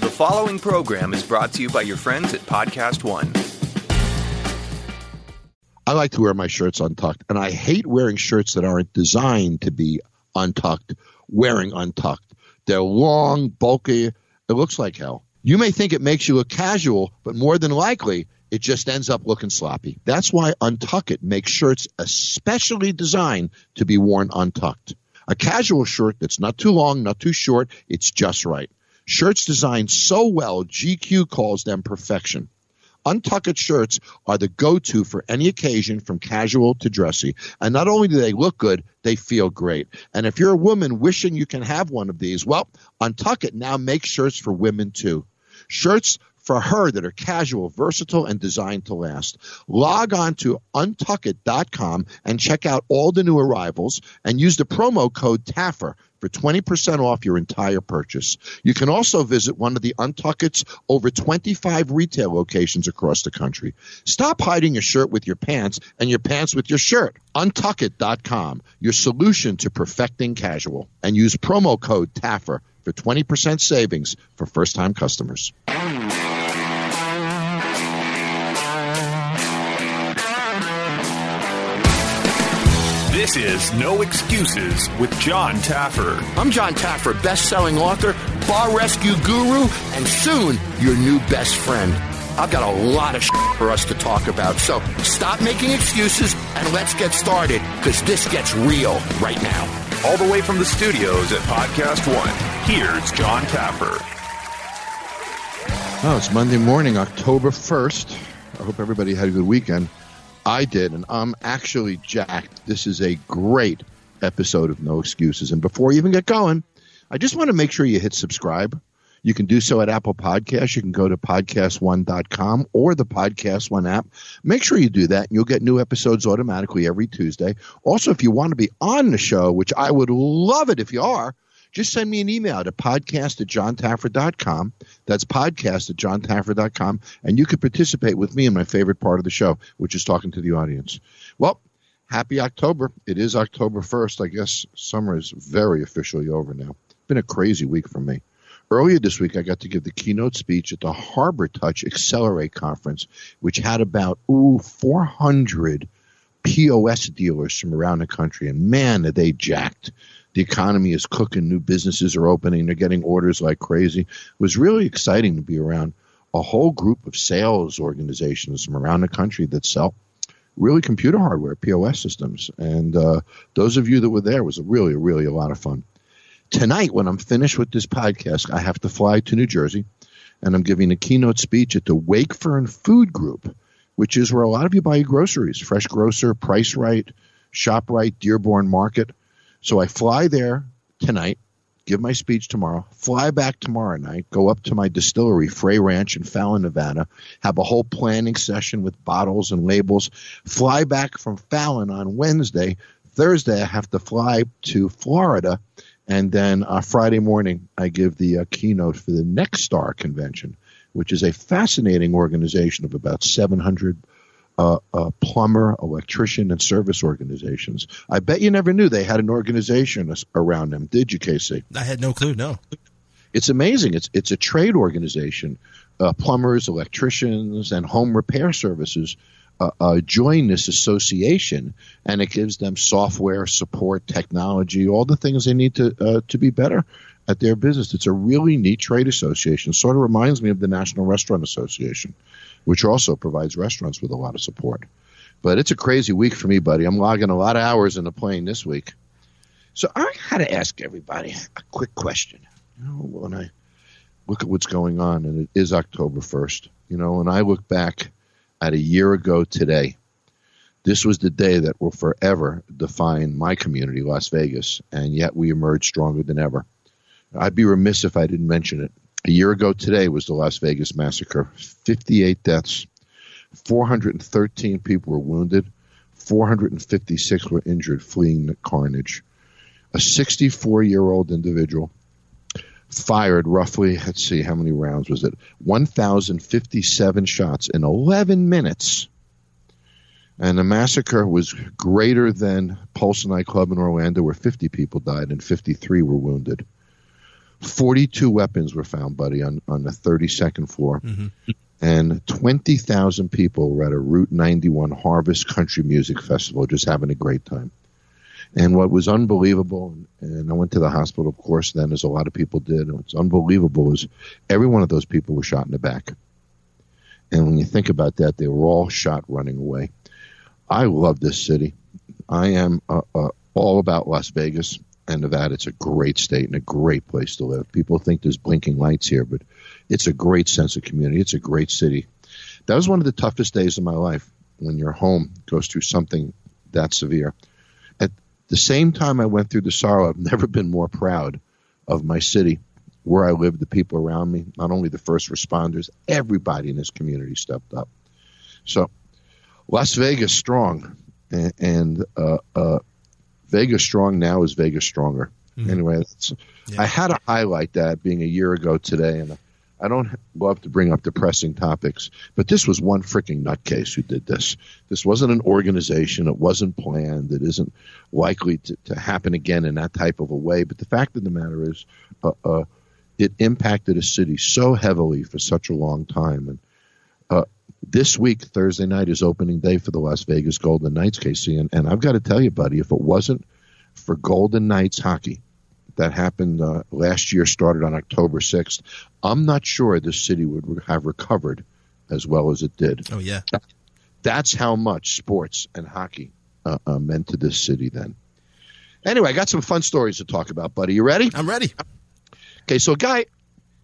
The following program is brought to you by your friends at Podcast One. I like to wear my shirts untucked, and I hate wearing shirts that aren't designed to be untucked, wearing untucked. They're long, bulky. It looks like hell. You may think it makes you look casual, but more than likely, it just ends up looking sloppy. That's why Untuckit makes shirts especially designed to be worn untucked. A casual shirt that's not too long, not too short, it's just right. Shirts designed so well, GQ calls them perfection. Untucked shirts are the go to for any occasion from casual to dressy. And not only do they look good, they feel great. And if you're a woman wishing you can have one of these, well, Untucked now makes shirts for women too. Shirts for her that are casual, versatile, and designed to last. Log on to untuckit.com and check out all the new arrivals and use the promo code TAFFER for 20% off your entire purchase. You can also visit one of the Untuckit's over 25 retail locations across the country. Stop hiding your shirt with your pants and your pants with your shirt. Untuckit.com, your solution to perfecting casual. And use promo code TAFFER for 20% savings for first time customers. This is No Excuses with John Taffer. I'm John Taffer, best-selling author, bar rescue guru, and soon your new best friend. I've got a lot of shit for us to talk about, so stop making excuses and let's get started because this gets real right now. All the way from the studios at Podcast One, here's John Taffer. Oh, it's Monday morning, October 1st. I hope everybody had a good weekend. I did, and I'm actually jacked. This is a great episode of No Excuses. And before you even get going, I just want to make sure you hit subscribe. You can do so at Apple Podcasts. You can go to podcast1.com or the Podcast One app. Make sure you do that, and you'll get new episodes automatically every Tuesday. Also, if you want to be on the show, which I would love it if you are, just send me an email to podcast at johntaffer.com. That's podcast at johntaffer.com. And you can participate with me in my favorite part of the show, which is talking to the audience. Well, happy October. It is October 1st. I guess summer is very officially over now. It's been a crazy week for me. Earlier this week, I got to give the keynote speech at the Harbortouch Accelerate Conference, which had about, ooh, 400 POS dealers from around the country. And man, are they jacked the economy is cooking, new businesses are opening, they're getting orders like crazy. It was really exciting to be around a whole group of sales organizations from around the country that sell really computer hardware, POS systems. And uh, those of you that were there was really, really a lot of fun. Tonight, when I'm finished with this podcast, I have to fly to New Jersey, and I'm giving a keynote speech at the Wakefern Food Group, which is where a lot of you buy your groceries. Fresh Grocer, Price Rite, ShopRite, Dearborn Market. So I fly there tonight, give my speech tomorrow, fly back tomorrow night, go up to my distillery, Frey Ranch in Fallon, Nevada, have a whole planning session with bottles and labels, fly back from Fallon on Wednesday. Thursday, I have to fly to Florida. And then uh, Friday morning, I give the uh, keynote for the Nexstar Convention, which is a fascinating organization of about 700 uh, uh, plumber, electrician, and service organizations. I bet you never knew they had an organization around them, did you, Casey? I had no clue. No. It's amazing. It's it's a trade organization. Uh, plumbers, electricians, and home repair services uh, uh, join this association, and it gives them software support, technology, all the things they need to uh, to be better at their business. It's a really neat trade association. Sort of reminds me of the National Restaurant Association which also provides restaurants with a lot of support. But it's a crazy week for me, buddy. I'm logging a lot of hours in the plane this week. So I got to ask everybody a quick question. You know, when I look at what's going on, and it is October 1st, you know, when I look back at a year ago today, this was the day that will forever define my community, Las Vegas, and yet we emerged stronger than ever. I'd be remiss if I didn't mention it. A year ago today was the Las Vegas massacre 58 deaths, 413 people were wounded, 456 were injured fleeing the carnage. A 64 year old individual fired roughly, let's see, how many rounds was it? 1,057 shots in 11 minutes. And the massacre was greater than Pulse nightclub in Orlando, where 50 people died and 53 were wounded. 42 weapons were found, buddy, on, on the 32nd floor. Mm-hmm. And 20,000 people were at a Route 91 Harvest Country Music Festival just having a great time. And what was unbelievable, and I went to the hospital, of course, then, as a lot of people did, and what's unbelievable is every one of those people was shot in the back. And when you think about that, they were all shot running away. I love this city. I am uh, uh, all about Las Vegas and Nevada. It's a great state and a great place to live. People think there's blinking lights here, but it's a great sense of community. It's a great city. That was one of the toughest days of my life when your home goes through something that severe. At the same time I went through the sorrow, I've never been more proud of my city, where I live, the people around me, not only the first responders, everybody in this community stepped up. So, Las Vegas strong, and, and uh, uh, Vegas strong now is Vegas stronger. Mm-hmm. Anyway, yeah. I had to highlight that being a year ago today, and I don't love to bring up depressing topics, but this was one freaking nutcase who did this. This wasn't an organization. It wasn't planned. It isn't likely to, to happen again in that type of a way. But the fact of the matter is, uh, uh, it impacted a city so heavily for such a long time. And uh, this week, Thursday night, is opening day for the Las Vegas Golden Knights, Casey. And, and I've got to tell you, buddy, if it wasn't for Golden Knights hockey that happened uh, last year, started on October 6th, I'm not sure this city would have recovered as well as it did. Oh, yeah. That's how much sports and hockey uh, uh, meant to this city then. Anyway, I got some fun stories to talk about, buddy. You ready? I'm ready. Okay, so a guy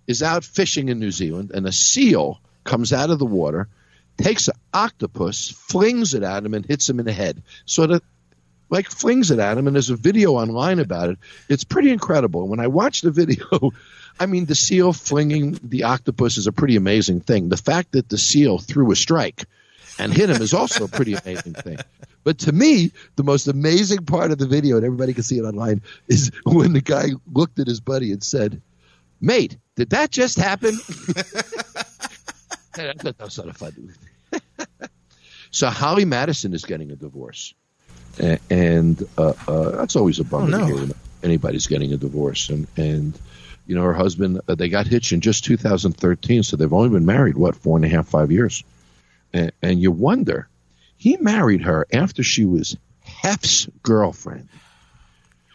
is out fishing in New Zealand, and a seal comes out of the water, takes an octopus, flings it at him, and hits him in the head. Sort of like flings it at him, and there's a video online about it. It's pretty incredible. When I watch the video, I mean, the seal flinging the octopus is a pretty amazing thing. The fact that the seal threw a strike and hit him is also a pretty amazing thing. But to me, the most amazing part of the video, and everybody can see it online, is when the guy looked at his buddy and said, Mate, did that just happen? I thought that was sort of fun. so Holly Madison is getting a divorce, and uh, uh, that's always a bummer oh, no. to hear anybody's getting a divorce. And and you know her husband, uh, they got hitched in just 2013, so they've only been married what four and a half, five years. And, and you wonder, he married her after she was Hef's girlfriend.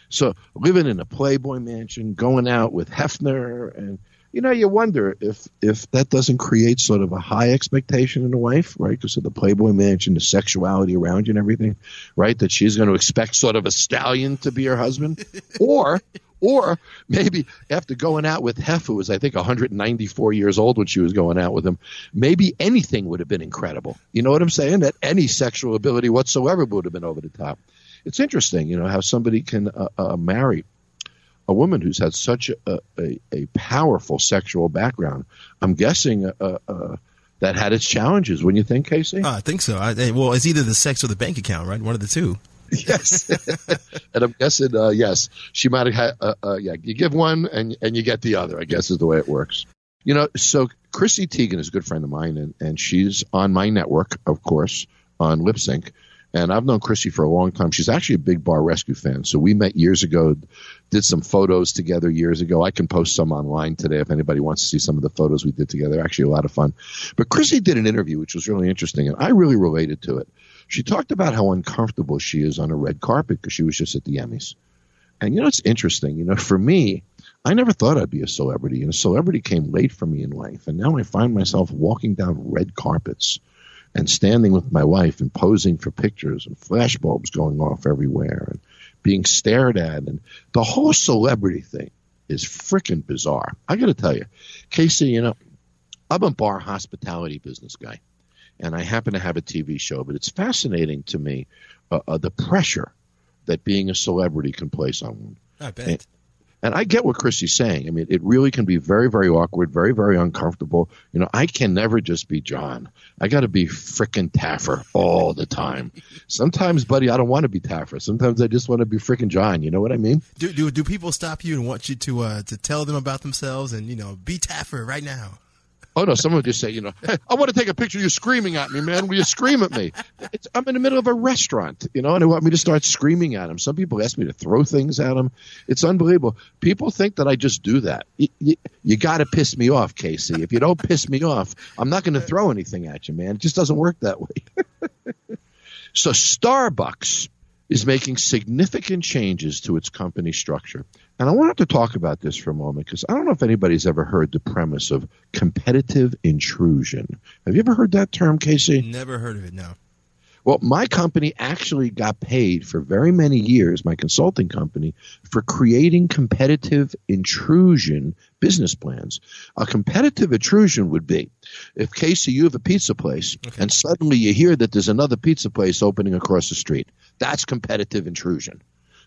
So living in a Playboy mansion, going out with Hefner, and you know, you wonder if if that doesn't create sort of a high expectation in a wife, right? Because of the Playboy mansion, the sexuality around you, and everything, right? That she's going to expect sort of a stallion to be her husband, or or maybe after going out with Hef, who was I think 194 years old when she was going out with him, maybe anything would have been incredible. You know what I'm saying? That any sexual ability whatsoever would have been over the top. It's interesting, you know, how somebody can uh, uh, marry a woman who's had such a, a, a powerful sexual background. I'm guessing uh, uh, that had its challenges. Wouldn't you think, Casey? Uh, I think so. I, well, it's either the sex or the bank account, right? One of the two. yes, and I'm guessing uh, yes, she might have had. Uh, uh, yeah, you give one and and you get the other. I guess is the way it works. You know, so Chrissy Teigen is a good friend of mine, and, and she's on my network, of course, on Lip Sync. And I've known Chrissy for a long time. She's actually a big bar rescue fan. So we met years ago, did some photos together years ago. I can post some online today if anybody wants to see some of the photos we did together. Actually, a lot of fun. But Chrissy did an interview, which was really interesting, and I really related to it. She talked about how uncomfortable she is on a red carpet because she was just at the Emmys. And you know, it's interesting. You know, for me, I never thought I'd be a celebrity, and a celebrity came late for me in life. And now I find myself walking down red carpets and standing with my wife and posing for pictures and flashbulbs going off everywhere and being stared at and the whole celebrity thing is freaking bizarre. I got to tell you, Casey, you know, I'm a bar hospitality business guy, and I happen to have a TV show, but it's fascinating to me uh, uh, the pressure that being a celebrity can place on one. I bet. And, and I get what Chrissy's saying. I mean, it really can be very, very awkward, very, very uncomfortable. You know, I can never just be John. I got to be frickin' Taffer all the time. Sometimes, buddy, I don't want to be Taffer. Sometimes I just want to be frickin' John. You know what I mean? Do, do do people stop you and want you to uh, to tell them about themselves and you know be Taffer right now? Oh no, someone would just say, you know, hey, I want to take a picture of you screaming at me, man. Will you scream at me? It's, I'm in the middle of a restaurant, you know, and they want me to start screaming at them. Some people ask me to throw things at them. It's unbelievable. People think that I just do that. You, you, you got to piss me off, Casey. If you don't piss me off, I'm not going to throw anything at you, man. It just doesn't work that way. so Starbucks is making significant changes to its company structure. And I wanted to talk about this for a moment because I don't know if anybody's ever heard the premise of competitive intrusion. Have you ever heard that term, Casey? Never heard of it, no. Well, my company actually got paid for very many years, my consulting company, for creating competitive intrusion business plans. A competitive intrusion would be if, Casey, you have a pizza place okay. and suddenly you hear that there's another pizza place opening across the street. That's competitive intrusion.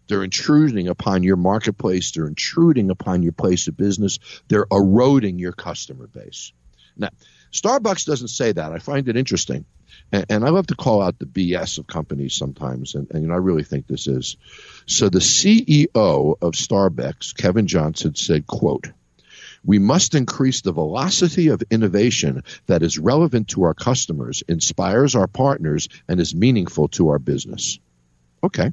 They're intruding upon your marketplace. They're intruding upon your place of business. They're eroding your customer base. Now, Starbucks doesn't say that. I find it interesting. And, and I love to call out the BS of companies sometimes. And, and, you know, I really think this is. So the CEO of Starbucks, Kevin Johnson, said, quote, we must increase the velocity of innovation that is relevant to our customers, inspires our partners, and is meaningful to our business. Okay.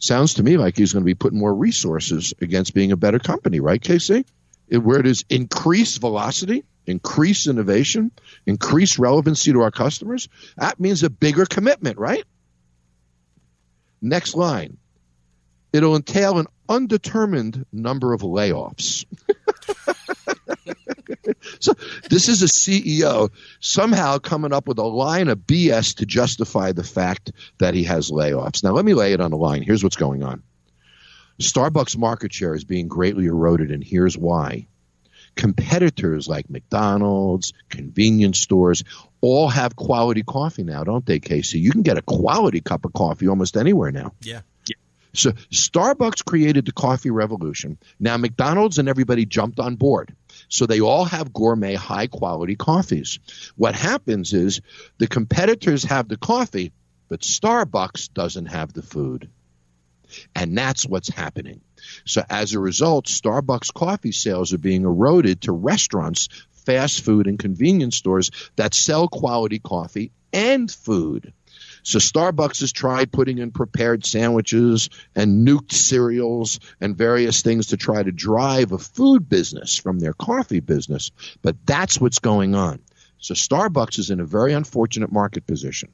Sounds to me like he's going to be putting more resources against being a better company, right, Casey? Where it is increased velocity, increase innovation, increase relevancy to our customers, that means a bigger commitment, right? Next line. It'll entail an undetermined number of layoffs. so this is a CEO somehow coming up with a line of BS to justify the fact that he has layoffs. Now let me lay it on the line. Here's what's going on. Starbucks market share is being greatly eroded, and here's why. Competitors like McDonald's, convenience stores, all have quality coffee now, don't they, Casey? You can get a quality cup of coffee almost anywhere now. Yeah. So Starbucks created the coffee revolution. Now McDonald's and everybody jumped on board. So they all have gourmet, high quality coffees. What happens is the competitors have the coffee, but Starbucks doesn't have the food. And that's what's happening. So as a result, Starbucks coffee sales are being eroded to restaurants, fast food, and convenience stores that sell quality coffee and food. So Starbucks has tried putting in prepared sandwiches and nuked cereals and various things to try to drive a food business from their coffee business. But that's what's going on. So Starbucks is in a very unfortunate market position.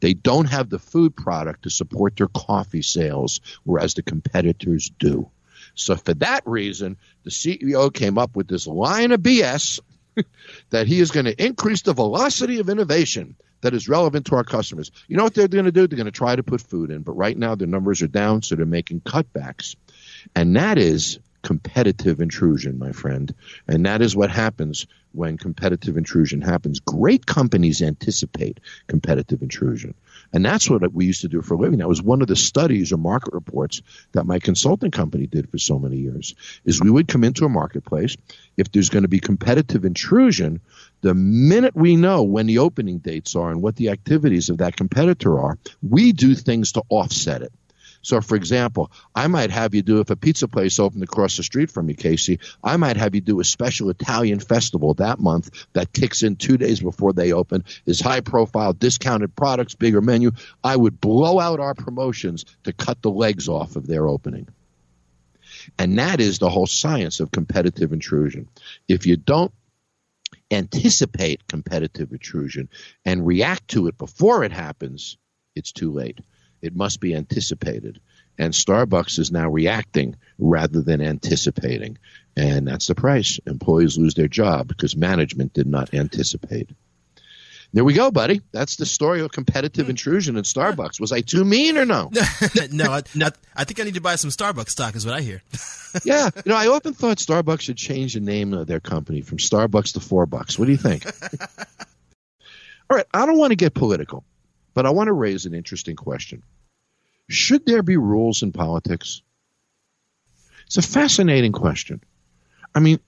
They don't have the food product to support their coffee sales, whereas the competitors do. So for that reason, the CEO came up with this line of BS that he is going to increase the velocity of innovation that is relevant to our customers. You know what they're going to do? They're going to try to put food in, but right now their numbers are down, so they're making cutbacks. And that is competitive intrusion, my friend. And that is what happens when competitive intrusion happens. Great companies anticipate competitive intrusion. And that's what we used to do for a living. That was one of the studies or market reports that my consulting company did for so many years. Is we would come into a marketplace if there's going to be competitive intrusion, the minute we know when the opening dates are and what the activities of that competitor are, we do things to offset it. So, for example, I might have you do, if a pizza place opened across the street from you, Casey, I might have you do a special Italian festival that month that kicks in two days before they open, is high profile, discounted products, bigger menu. I would blow out our promotions to cut the legs off of their opening. And that is the whole science of competitive intrusion. If you don't anticipate competitive intrusion and react to it before it happens, it's too late. It must be anticipated. And Starbucks is now reacting rather than anticipating. And that's the price. Employees lose their job because management did not anticipate. There we go, buddy. That's the story of competitive hmm. intrusion in Starbucks. Was I too mean or no? no, I, not, I think I need to buy some Starbucks stock, is what I hear. yeah, you know, I often thought Starbucks should change the name of their company from Starbucks to Four Bucks. What do you think? All right, I don't want to get political, but I want to raise an interesting question. Should there be rules in politics? It's a fascinating question. I mean,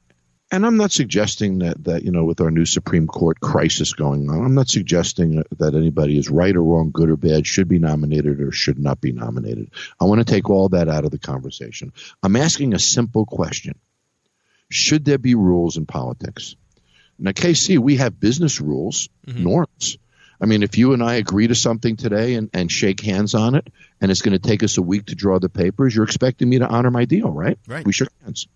and I'm not suggesting that, that, you know, with our new Supreme Court crisis going on, I'm not suggesting that anybody is right or wrong, good or bad, should be nominated or should not be nominated. I want to take all that out of the conversation. I'm asking a simple question Should there be rules in politics? Now, Casey, we have business rules, Mhm. norms. I mean, if you and I agree to something today and, and shake hands on it, and it's going to take us a week to draw the papers, you're expecting me to honor my deal, right? Right. We shook hands.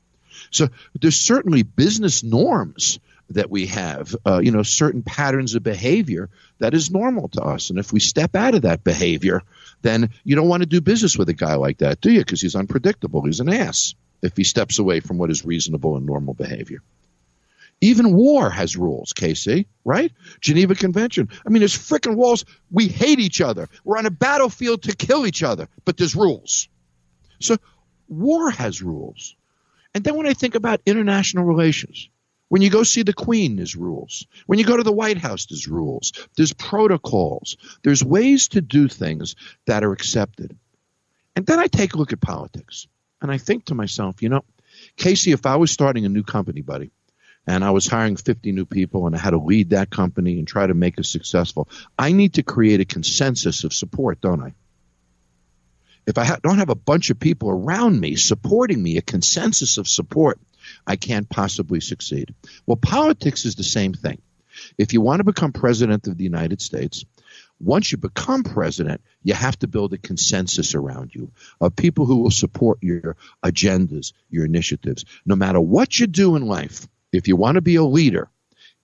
So there's certainly business norms that we have, uh, you know, certain patterns of behavior that is normal to us. And if we step out of that behavior, then you don't want to do business with a guy like that, do you? Because he's unpredictable. He's an ass if he steps away from what is reasonable and normal behavior. Even war has rules, Casey, right? Geneva Convention. I mean, there's frickin' walls. We hate each other. We're on a battlefield to kill each other, but there's rules. So war has rules. And then when I think about international relations, when you go see the Queen, there's rules. When you go to the White House, there's rules. There's protocols. There's ways to do things that are accepted. And then I take a look at politics and I think to myself, you know, Casey, if I was starting a new company, buddy, and I was hiring 50 new people and I had to lead that company and try to make it successful, I need to create a consensus of support, don't I? If I ha- don't have a bunch of people around me supporting me, a consensus of support, I can't possibly succeed. Well, politics is the same thing. If you want to become president of the United States, once you become president, you have to build a consensus around you of people who will support your agendas, your initiatives. No matter what you do in life, if you want to be a leader,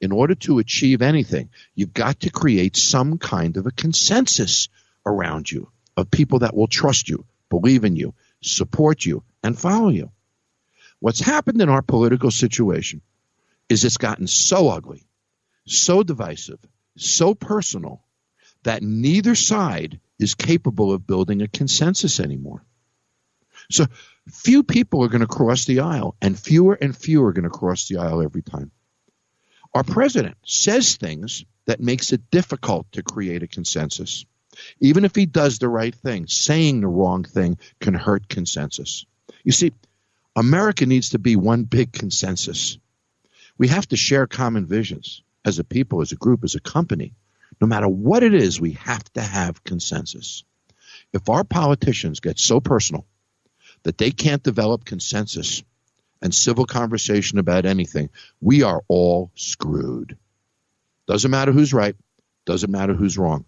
in order to achieve anything, you've got to create some kind of a consensus around you of people that will trust you, believe in you, support you, and follow you. What's happened in our political situation is it's gotten so ugly, so divisive, so personal that neither side is capable of building a consensus anymore. So few people are going to cross the aisle, and fewer and fewer are going to cross the aisle every time. Our president says things that makes it difficult to create a consensus. Even if he does the right thing, saying the wrong thing can hurt consensus. You see, America needs to be one big consensus. We have to share common visions as a people, as a group, as a company. No matter what it is, we have to have consensus. If our politicians get so personal that they can't develop consensus and civil conversation about anything, we are all screwed. Doesn't matter who's right, doesn't matter who's wrong.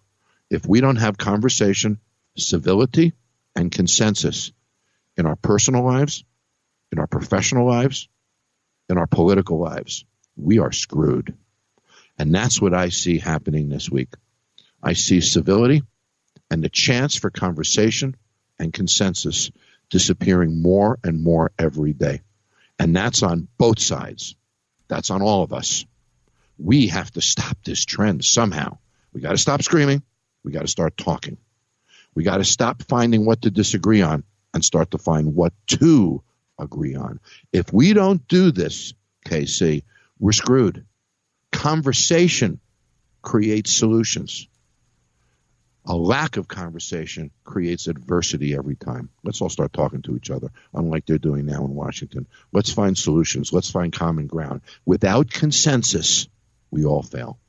If we don't have conversation, civility, and consensus in our personal lives, in our professional lives, in our political lives, we are screwed. And that's what I see happening this week. I see civility and the chance for conversation and consensus disappearing more and more every day. And that's on both sides. That's on all of us. We have to stop this trend somehow. We got to stop screaming. We got to start talking. We got to stop finding what to disagree on and start to find what to agree on. If we don't do this, Casey, we're screwed. Conversation creates solutions. A lack of conversation creates adversity every time. Let's all start talking to each other, unlike they're doing now in Washington. Let's find solutions. Let's find common ground. Without consensus, we all fail.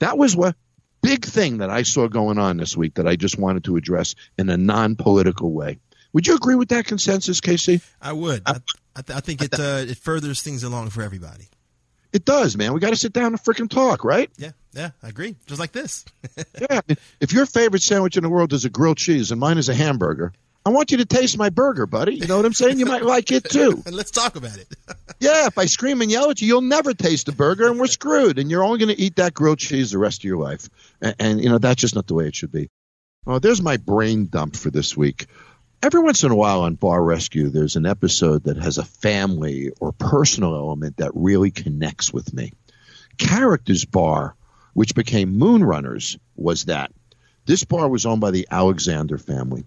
That was what big thing that I saw going on this week that I just wanted to address in a non-political way. Would you agree with that consensus, Casey? I would. I, I, th- I think it uh, it furthers things along for everybody. It does, man. We got to sit down and freaking talk, right? Yeah, yeah, I agree. Just like this. yeah. If your favorite sandwich in the world is a grilled cheese and mine is a hamburger, I want you to taste my burger, buddy. You know what I'm saying? You might like it too. and let's talk about it. yeah, if I scream and yell at you, you'll never taste a burger, and we're screwed. And you're only going to eat that grilled cheese the rest of your life. And, and you know that's just not the way it should be. Well, there's my brain dump for this week. Every once in a while on Bar Rescue, there's an episode that has a family or personal element that really connects with me. Characters Bar, which became Moonrunners, was that. This bar was owned by the Alexander family.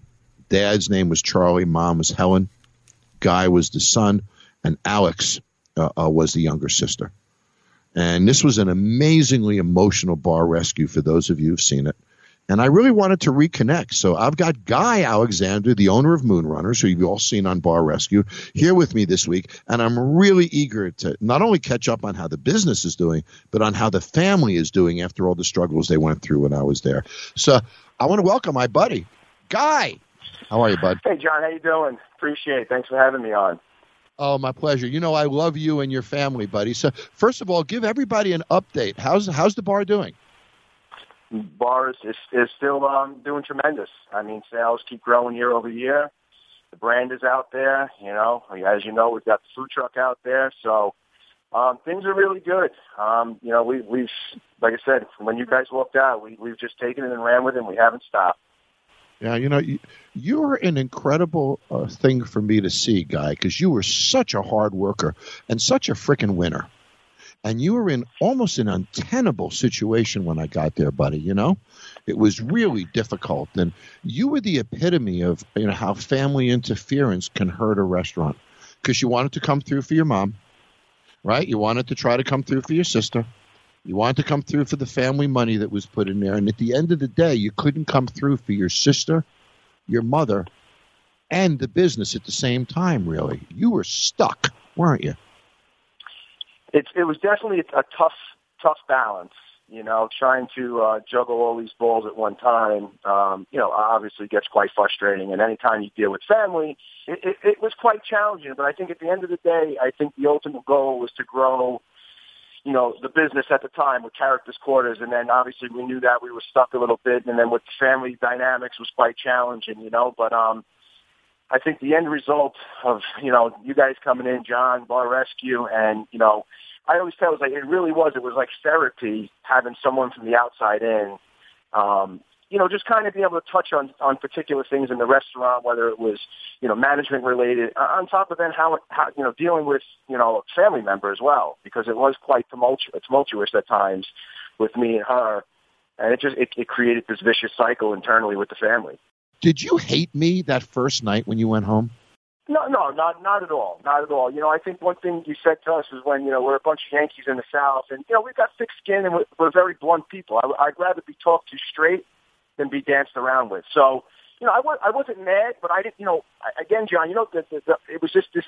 Dad's name was Charlie, mom was Helen, Guy was the son, and Alex uh, uh, was the younger sister. And this was an amazingly emotional bar rescue for those of you who've seen it. And I really wanted to reconnect. So I've got Guy Alexander, the owner of Moonrunners, who you've all seen on Bar Rescue, here with me this week. And I'm really eager to not only catch up on how the business is doing, but on how the family is doing after all the struggles they went through when I was there. So I want to welcome my buddy, Guy. How are you, bud? Hey, John. How you doing? Appreciate it. Thanks for having me on. Oh, my pleasure. You know, I love you and your family, buddy. So, first of all, give everybody an update. How's how's the bar doing? Bar is, is still um, doing tremendous. I mean, sales keep growing year over year. The brand is out there. You know, as you know, we've got the food truck out there. So um, things are really good. Um, you know, we, we've, like I said, when you guys walked out, we, we've just taken it and ran with it. and We haven't stopped. Yeah, you know, you, you were an incredible uh, thing for me to see, guy, because you were such a hard worker and such a freaking winner. And you were in almost an untenable situation when I got there, buddy. You know, it was really difficult, and you were the epitome of you know how family interference can hurt a restaurant because you wanted to come through for your mom, right? You wanted to try to come through for your sister. You wanted to come through for the family money that was put in there. And at the end of the day, you couldn't come through for your sister, your mother, and the business at the same time, really. You were stuck, weren't you? It, it was definitely a tough, tough balance, you know, trying to uh, juggle all these balls at one time, um, you know, obviously gets quite frustrating. And anytime you deal with family, it, it, it was quite challenging. But I think at the end of the day, I think the ultimate goal was to grow you know, the business at the time with Characters Quarters, and then obviously we knew that we were stuck a little bit, and then with the family dynamics was quite challenging, you know. But um, I think the end result of you know you guys coming in, John Bar Rescue, and you know, I always tell it was like it really was. It was like therapy having someone from the outside in. Um, you know, just kind of be able to touch on on particular things in the restaurant, whether it was you know management related. On top of then how how you know dealing with you know family member as well, because it was quite tumultuous, tumultuous at times with me and her, and it just it, it created this vicious cycle internally with the family. Did you hate me that first night when you went home? No, no, not not at all, not at all. You know, I think one thing you said to us is when you know we're a bunch of Yankees in the South, and you know we've got thick skin and we're, we're very blunt people. I, I'd rather be talked to straight than be danced around with. So, you know, I, was, I wasn't mad, but I didn't, you know, again, John, you know, the, the, the, it was just this,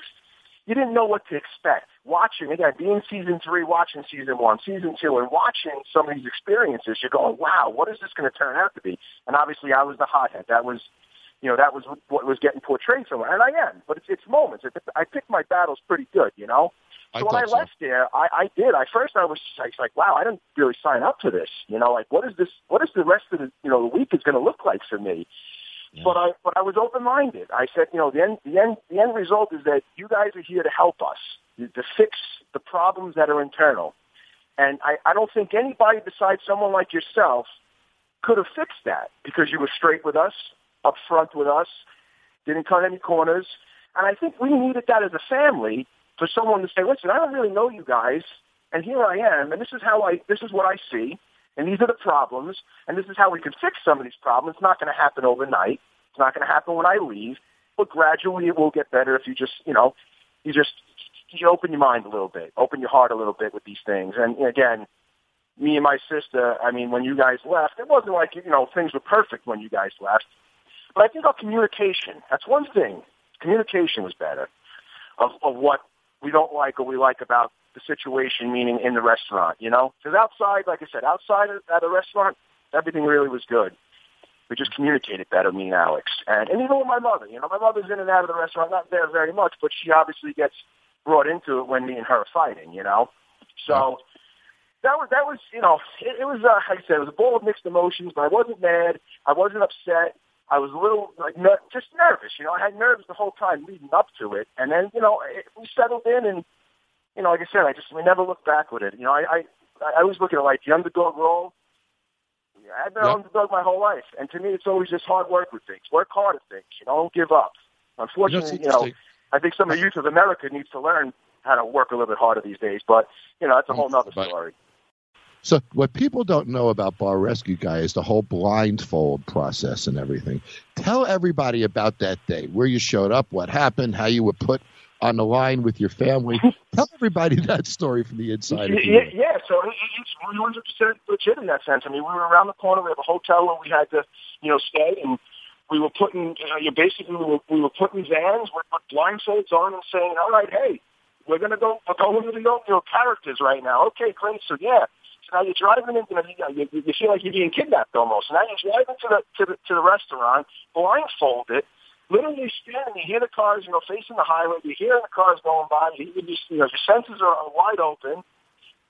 you didn't know what to expect. Watching, again, being season three, watching season one, season two, and watching some of these experiences, you're going, wow, what is this going to turn out to be? And obviously I was the hothead. That was, you know, that was what was getting portrayed somewhere. And I am, but it's, it's moments. I picked my battles pretty good, you know? So I when I left so. there, I, I did. I first I was, I was like, wow, I didn't really sign up for this. You know, like what is this? What is the rest of the you know the week is going to look like for me? Yeah. But I but I was open minded. I said, you know, the end the end the end result is that you guys are here to help us to fix the problems that are internal. And I, I don't think anybody besides someone like yourself could have fixed that because you were straight with us, upfront with us, didn't cut any corners. And I think we needed that as a family for someone to say, listen, I don't really know you guys, and here I am, and this is how I, this is what I see, and these are the problems, and this is how we can fix some of these problems. It's not going to happen overnight. It's not going to happen when I leave, but gradually it will get better if you just, you know, you just you open your mind a little bit, open your heart a little bit with these things. And again, me and my sister, I mean, when you guys left, it wasn't like, you know, things were perfect when you guys left. But I think our communication, that's one thing. Communication was better of, of what we don't like or we like about the situation, meaning in the restaurant, you know? Because outside, like I said, outside at a restaurant, everything really was good. We just communicated better, me and Alex. And, and even with my mother, you know, my mother's in and out of the restaurant, not there very much, but she obviously gets brought into it when me and her are fighting, you know? So that was, that was, you know, it, it was, uh, like I said, it was a bowl of mixed emotions, but I wasn't mad. I wasn't upset. I was a little like ner- just nervous. You know, I had nerves the whole time leading up to it, and then you know it, we settled in, and you know, like I said, I just we never looked back with it. You know, I I, I always look at it like the underdog role. I've been yep. underdog my whole life, and to me, it's always just hard work with things. Work hard at things. You know, don't give up. Unfortunately, you know, I think some of the youth of America needs to learn how to work a little bit harder these days. But you know, that's a whole mm, other story. So what people don't know about Bar Rescue Guy is the whole blindfold process and everything. Tell everybody about that day, where you showed up, what happened, how you were put on the line with your family. Tell everybody that story from the inside. Yeah, yeah, so it's 100% legit in that sense. I mean, we were around the corner. We have a hotel where we had to, you know, stay, and we were putting, you know, you basically we were, we were putting vans with, with blindfolds on and saying, all right, hey, we're going to go, we're going to the you know, characters right now. Okay, great. So, yeah, So now you're driving into the, you, you, you feel like you're being kidnapped almost. Now you're driving to the to the to the restaurant, blindfolded, literally standing. You hear the cars, you know, facing the highway. You hear the cars going by. You, you just, you know, your senses are, are wide open.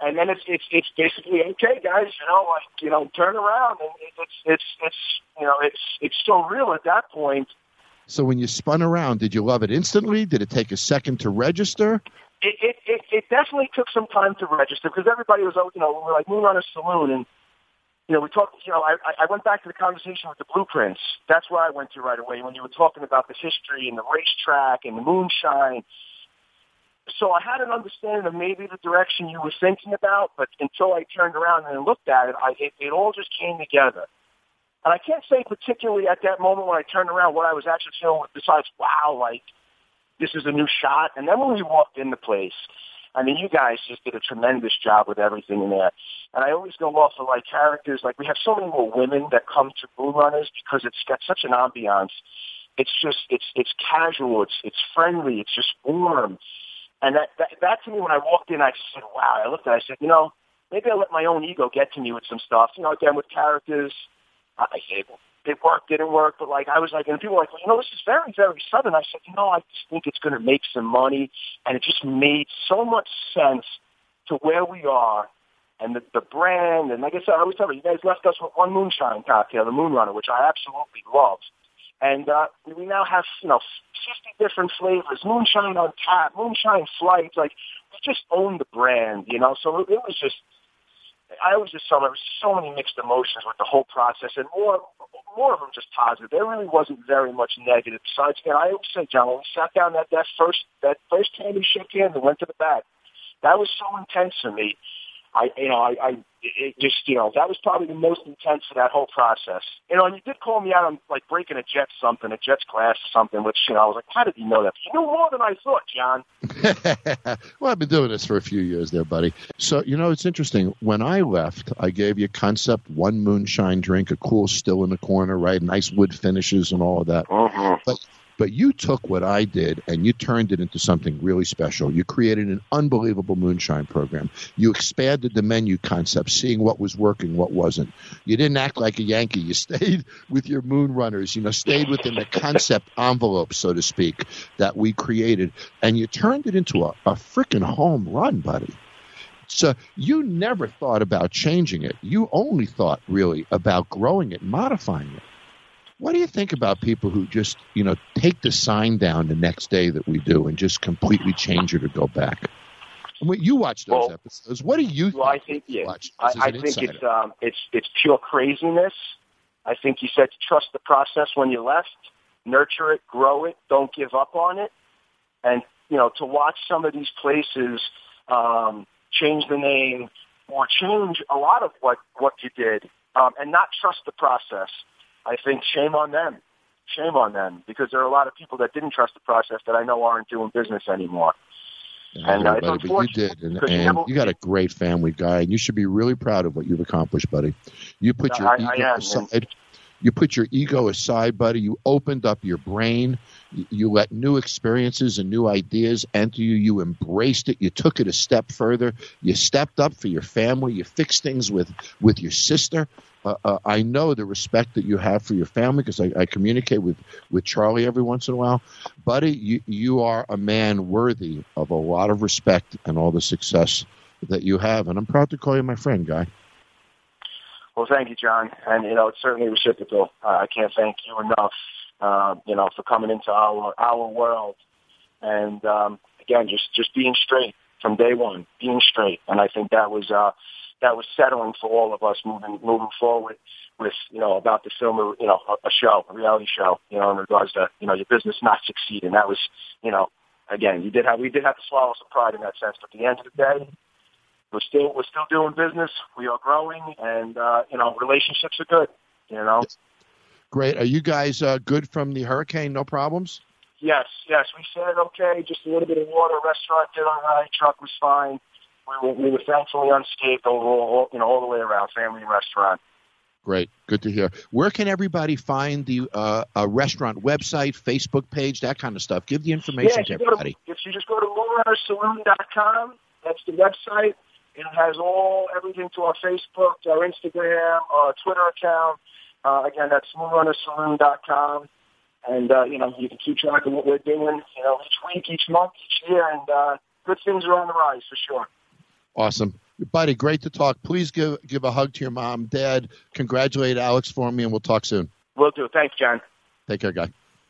And then it's it's it's basically okay, guys. You know, like you know, turn around, and it's it's it's you know, it's it's so real at that point. So when you spun around, did you love it instantly? Did it take a second to register? It it it, it definitely took some time to register because everybody was, you know, we were like Moonrunner Saloon, and you know, we talked. You know, I I went back to the conversation with the blueprints. That's where I went to right away when you were talking about the history and the racetrack and the moonshine. So I had an understanding of maybe the direction you were thinking about, but until I turned around and looked at it, I, it, it all just came together. And I can't say particularly at that moment when I turned around what I was actually feeling besides, wow, like, this is a new shot. And then when we walked in the place, I mean, you guys just did a tremendous job with everything in there. And I always go off of like characters. Like we have so many more women that come to Moonrunners because it's got such an ambiance. It's just it's it's casual. It's it's friendly. It's just warm. And that, that, that to me, when I walked in, I said, wow, I looked at it, I said, you know, maybe I let my own ego get to me with some stuff. You know, again, with characters, I it worked, didn't work, but like, I was like, and people were like, well, you know, this is very, very sudden. I said, you know, I just think it's going to make some money. And it just made so much sense to where we are and the, the brand. And like I said, I always tell you, you guys left us with one moonshine cocktail, the Moonrunner, which I absolutely love. And uh, we now have, you know, 50 different flavors, moonshine on tap, moonshine flights. Like, we just own the brand, you know? So it was just, I was just so, there was so many mixed emotions with the whole process and more, more of them just positive. There really wasn't very much negative. Besides, again, I always say, John, when we sat down at that first, that first time we shook hands and went to the back, that was so intense for me. I, you know, I, I it just, you know, that was probably the most intense of that whole process. You know, and you did call me out on like breaking a jet something, a jet's glass or something, which, you know, I was like, how did you know that? You knew more than I thought, John. well, I've been doing this for a few years there, buddy. So, you know, it's interesting. When I left, I gave you concept one moonshine drink, a cool still in the corner, right? Nice wood finishes and all of that. Uh-huh. But but you took what I did and you turned it into something really special. You created an unbelievable moonshine program. You expanded the menu concept, seeing what was working, what wasn't. You didn't act like a Yankee. You stayed with your Moonrunners, you know, stayed within the concept envelope, so to speak, that we created. And you turned it into a, a freaking home run, buddy. So you never thought about changing it. You only thought really about growing it, modifying it. What do you think about people who just, you know, take the sign down the next day that we do and just completely change it or go back? I mean, you watch those Well, episodes. What do you Well, I think? think yeah. I, I think insider? it's um, it's it's pure craziness. I think you said to trust the process when you left, nurture it, grow it, don't give up on it, and you know to watch some of these places um, change the name or change a lot of what what you did, um, and not trust the process. I think shame on them. Shame on them because there are a lot of people that didn't trust the process that I know aren't doing business anymore. Yeah, and, uh, it's buddy, but you did, and, you and never- you got a great family guy, and you should be really proud of what you've accomplished, buddy. You put your I- I ego am, and- aside. You put your ego aside, buddy. You opened up your brain. You, let new experiences and new ideas enter you. You embraced it. You took it a step further. You stepped up for your family. You fixed things with with your sister. Uh, uh, I know the respect that you have for your family because I, I communicate with, with Charlie every once in a while. Buddy, you, you are a man worthy of a lot of respect and all the success that you have. And I'm proud to call you my friend, Guy. Well, thank you, John. And, you know, it's certainly reciprocal. Uh, I can't thank you enough, uh, you know, for coming into our, our world. And, um, again, just, just being straight from day one, being straight. And I think that was, uh, that was settling for all of us moving, moving forward with, you know, about the film, or, you know, a, a show, a reality show, you know, in regards to, you know, your business not succeeding. That was, you know, again, you did have, we did have to swallow some pride in that sense. But at the end of the day, we're still we're still doing business. We are growing, and uh, you know relationships are good. You know. Great. Are you guys uh, good from the hurricane? No problems? Yes, yes. We said okay. Just a little bit of water. Restaurant did all right. Truck was fine. We were, we were thankfully unscathed overall. You know, all the way around. Family restaurant. Great. Good to hear. Where can everybody find the uh, a restaurant website, Facebook page, that kind of stuff? Give the information if to go to, everybody. if you just go to moonrunnersaloon.com, that's the website. It has all everything to our Facebook, our Instagram, our Twitter account. Uh, again, that's moonrunnersaloon.com. And, uh, you know, you can keep track of what we're doing, you know, each week, each month, each year, and uh, good things are on the rise for sure. Awesome. Buddy, great to talk. Please give give a hug to your mom, dad. Congratulate Alex for me, and we'll talk soon. Will do. Thanks, John. Take care, guy.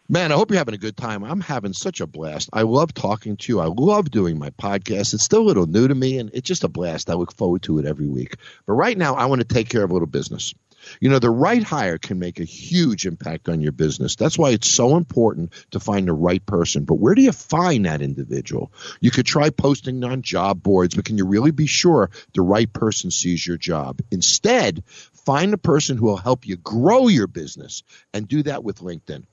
Man, I hope you're having a good time. I'm having such a blast. I love talking to you. I love doing my podcast. It's still a little new to me, and it's just a blast. I look forward to it every week. But right now, I want to take care of a little business. You know, the right hire can make a huge impact on your business. That's why it's so important to find the right person. But where do you find that individual? You could try posting on job boards, but can you really be sure the right person sees your job? Instead, find a person who will help you grow your business and do that with LinkedIn.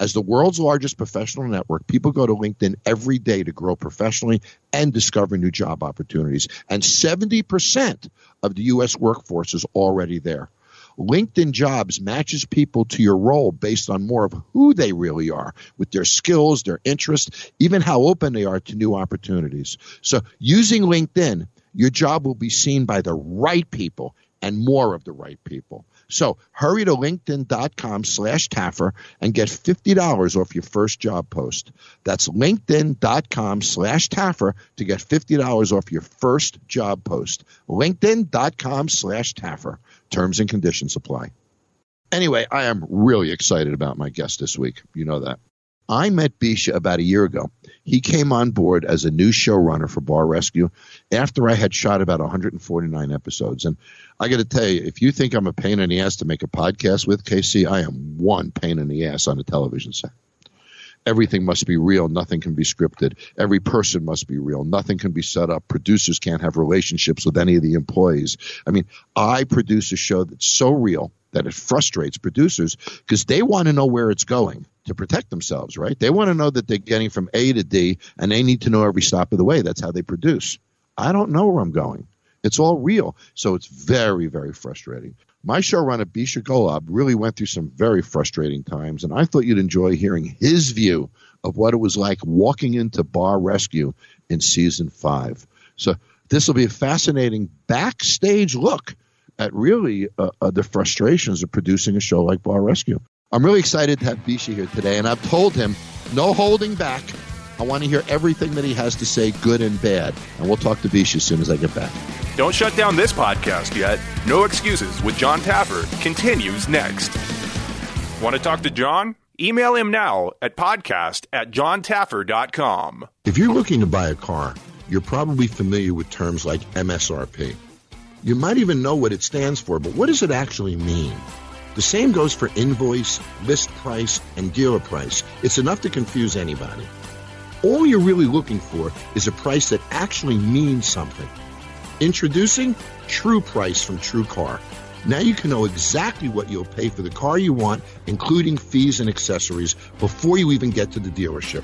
As the world's largest professional network, people go to LinkedIn every day to grow professionally and discover new job opportunities. And 70% of the U.S. workforce is already there. LinkedIn Jobs matches people to your role based on more of who they really are, with their skills, their interests, even how open they are to new opportunities. So, using LinkedIn, your job will be seen by the right people and more of the right people. So hurry to linkedin.com slash Taffer and get $50 off your first job post. That's linkedin.com slash Taffer to get $50 off your first job post. linkedin.com slash Taffer. Terms and conditions apply. Anyway, I am really excited about my guest this week. You know that. I met Bisha about a year ago. He came on board as a new showrunner for Bar Rescue after I had shot about 149 episodes. And I got to tell you, if you think I'm a pain in the ass to make a podcast with, Casey, I am one pain in the ass on a television set. Everything must be real. Nothing can be scripted. Every person must be real. Nothing can be set up. Producers can't have relationships with any of the employees. I mean, I produce a show that's so real that it frustrates producers because they want to know where it's going to protect themselves, right? They want to know that they're getting from A to D and they need to know every stop of the way. That's how they produce. I don't know where I'm going. It's all real. So it's very, very frustrating. My showrunner, Bisha Golub, really went through some very frustrating times, and I thought you'd enjoy hearing his view of what it was like walking into Bar Rescue in season five. So this will be a fascinating backstage look at really uh, uh, the frustrations of producing a show like Bar Rescue. I'm really excited to have Bisha here today, and I've told him no holding back. I want to hear everything that he has to say, good and bad. And we'll talk to Bisha as soon as I get back. Don't shut down this podcast yet. No Excuses with John Taffer continues next. Want to talk to John? Email him now at podcast at johntaffer.com. If you're looking to buy a car, you're probably familiar with terms like MSRP. You might even know what it stands for, but what does it actually mean? The same goes for invoice, list price, and dealer price. It's enough to confuse anybody. All you're really looking for is a price that actually means something. Introducing True Price from TrueCar. Now you can know exactly what you'll pay for the car you want, including fees and accessories, before you even get to the dealership.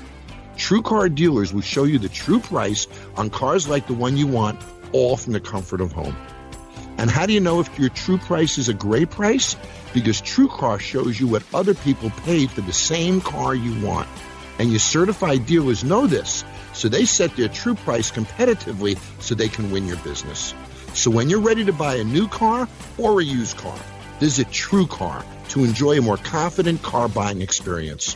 TrueCar dealers will show you the true price on cars like the one you want, all from the comfort of home. And how do you know if your true price is a great price? Because TrueCar shows you what other people paid for the same car you want. And your certified dealers know this, so they set their true price competitively so they can win your business. So when you're ready to buy a new car or a used car, visit TrueCar to enjoy a more confident car buying experience.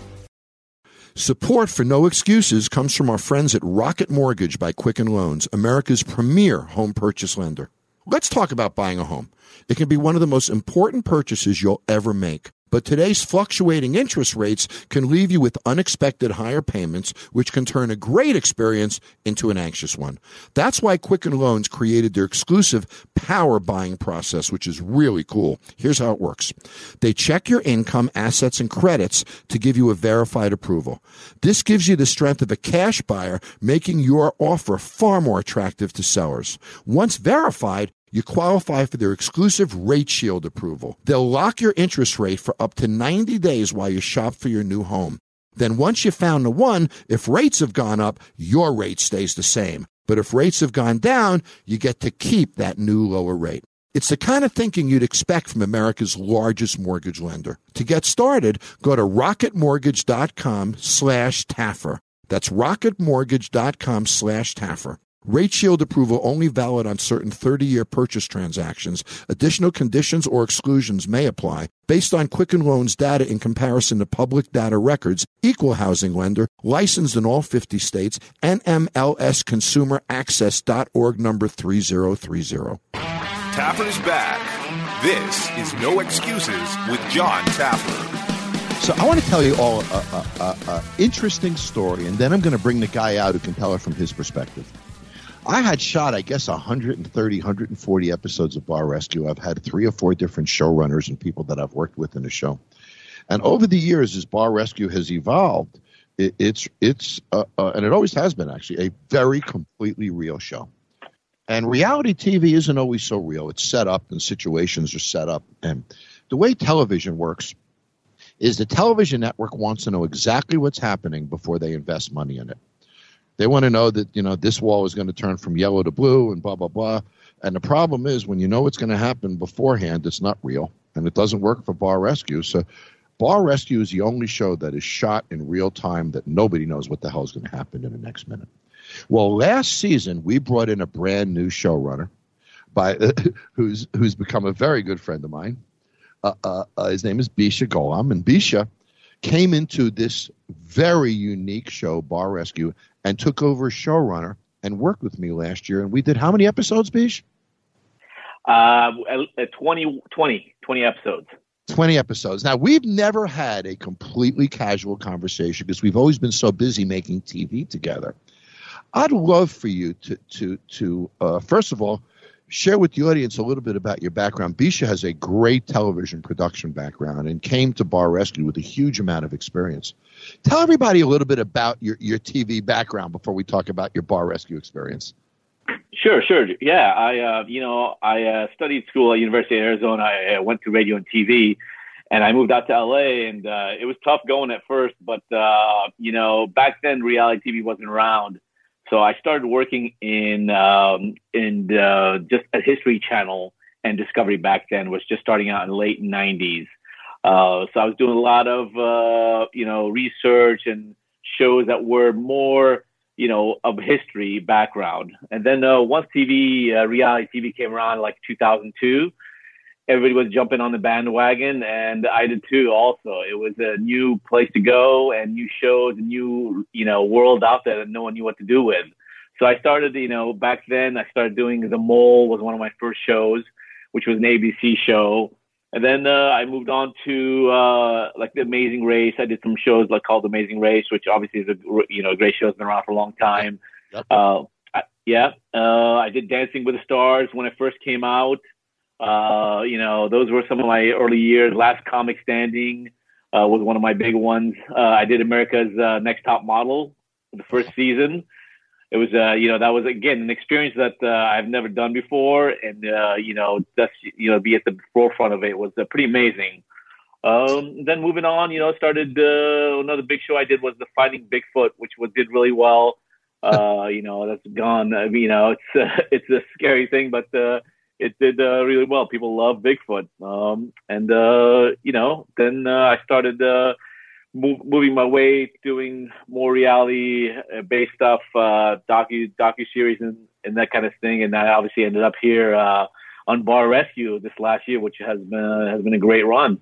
Support for No Excuses comes from our friends at Rocket Mortgage by Quicken Loans, America's premier home purchase lender. Let's talk about buying a home. It can be one of the most important purchases you'll ever make. But today's fluctuating interest rates can leave you with unexpected higher payments, which can turn a great experience into an anxious one. That's why Quicken Loans created their exclusive power buying process, which is really cool. Here's how it works. They check your income, assets, and credits to give you a verified approval. This gives you the strength of a cash buyer, making your offer far more attractive to sellers. Once verified, you qualify for their exclusive Rate Shield approval. They'll lock your interest rate for up to 90 days while you shop for your new home. Then once you've found the one, if rates have gone up, your rate stays the same. But if rates have gone down, you get to keep that new lower rate. It's the kind of thinking you'd expect from America's largest mortgage lender. To get started, go to rocketmortgage.com slash Taffer. That's rocketmortgage.com slash Taffer. Rate Shield approval only valid on certain 30 year purchase transactions. Additional conditions or exclusions may apply based on Quicken Loans data in comparison to public data records. Equal housing lender, licensed in all 50 states, NMLSconsumeraccess.org number 3030. Taffer's back. This is No Excuses with John Taffer. So I want to tell you all a, interesting story, and then I'm going to bring the guy out who can tell it from his perspective. I had shot, I guess, 130, 140 episodes of Bar Rescue. I've had three or four different showrunners and people that I've worked with in the show. And over the years, as Bar Rescue has evolved, it, it's it's uh, uh, and it always has been actually a very completely real show. And reality TV isn't always so real. It's set up and situations are set up. And the way television works is the television network wants to know exactly what's happening before they invest money in it. They want to know that you know this wall is going to turn from yellow to blue and blah blah blah. And the problem is when you know what's going to happen beforehand, it's not real and it doesn't work for Bar Rescue. So Bar Rescue is the only show that is shot in real time that nobody knows what the hell is going to happen in the next minute. Well, last season we brought in a brand new showrunner by who's who's become a very good friend of mine. Uh, uh, uh, his name is Bisha Golam, and Bisha came into this very unique show, Bar Rescue, and took over showrunner and worked with me last year. And we did how many episodes, Bish? Uh, 20, 20, 20 episodes. 20 episodes. Now, we've never had a completely casual conversation because we've always been so busy making TV together. I'd love for you to, to, to uh, first of all, share with the audience a little bit about your background. Bisha has a great television production background and came to Bar Rescue with a huge amount of experience. Tell everybody a little bit about your, your TV background before we talk about your Bar Rescue experience. Sure, sure. Yeah, I, uh, you know, I uh, studied school at University of Arizona. I uh, went to radio and TV, and I moved out to LA. And uh, it was tough going at first, but uh, you know, back then reality TV wasn't around. So I started working in um, in uh, just a History Channel and Discovery back then was just starting out in the late 90s. Uh, so I was doing a lot of uh, you know research and shows that were more you know of history background. And then uh, once TV uh, reality TV came around like 2002, everybody was jumping on the bandwagon, and I did too. Also, it was a new place to go and new shows, a new you know world out there that no one knew what to do with. So I started, you know, back then I started doing The Mole was one of my first shows, which was an ABC show. And then uh, I moved on to uh, like The Amazing Race. I did some shows like called Amazing Race, which obviously is a you know great show. It's been around for a long time. Yep. Uh, I, yeah, uh, I did Dancing with the Stars when it first came out. Uh, you know, those were some of my early years. Last Comic Standing uh, was one of my big ones. Uh, I did America's uh, Next Top Model the first season. It was, uh, you know, that was again an experience that uh, I've never done before, and uh, you know, just you know, be at the forefront of it was uh, pretty amazing. Um, then moving on, you know, started uh, another big show I did was the Finding Bigfoot, which was did really well. Uh, you know, that's gone. I mean, you know, it's uh, it's a scary thing, but uh, it did uh, really well. People love Bigfoot. Um, and, uh, you know, then uh, I started uh, move, moving my way, doing more reality uh, based stuff, uh, docu, docu series and, and that kind of thing. And I obviously ended up here on Bar Rescue this last year, which has been, has been a great run.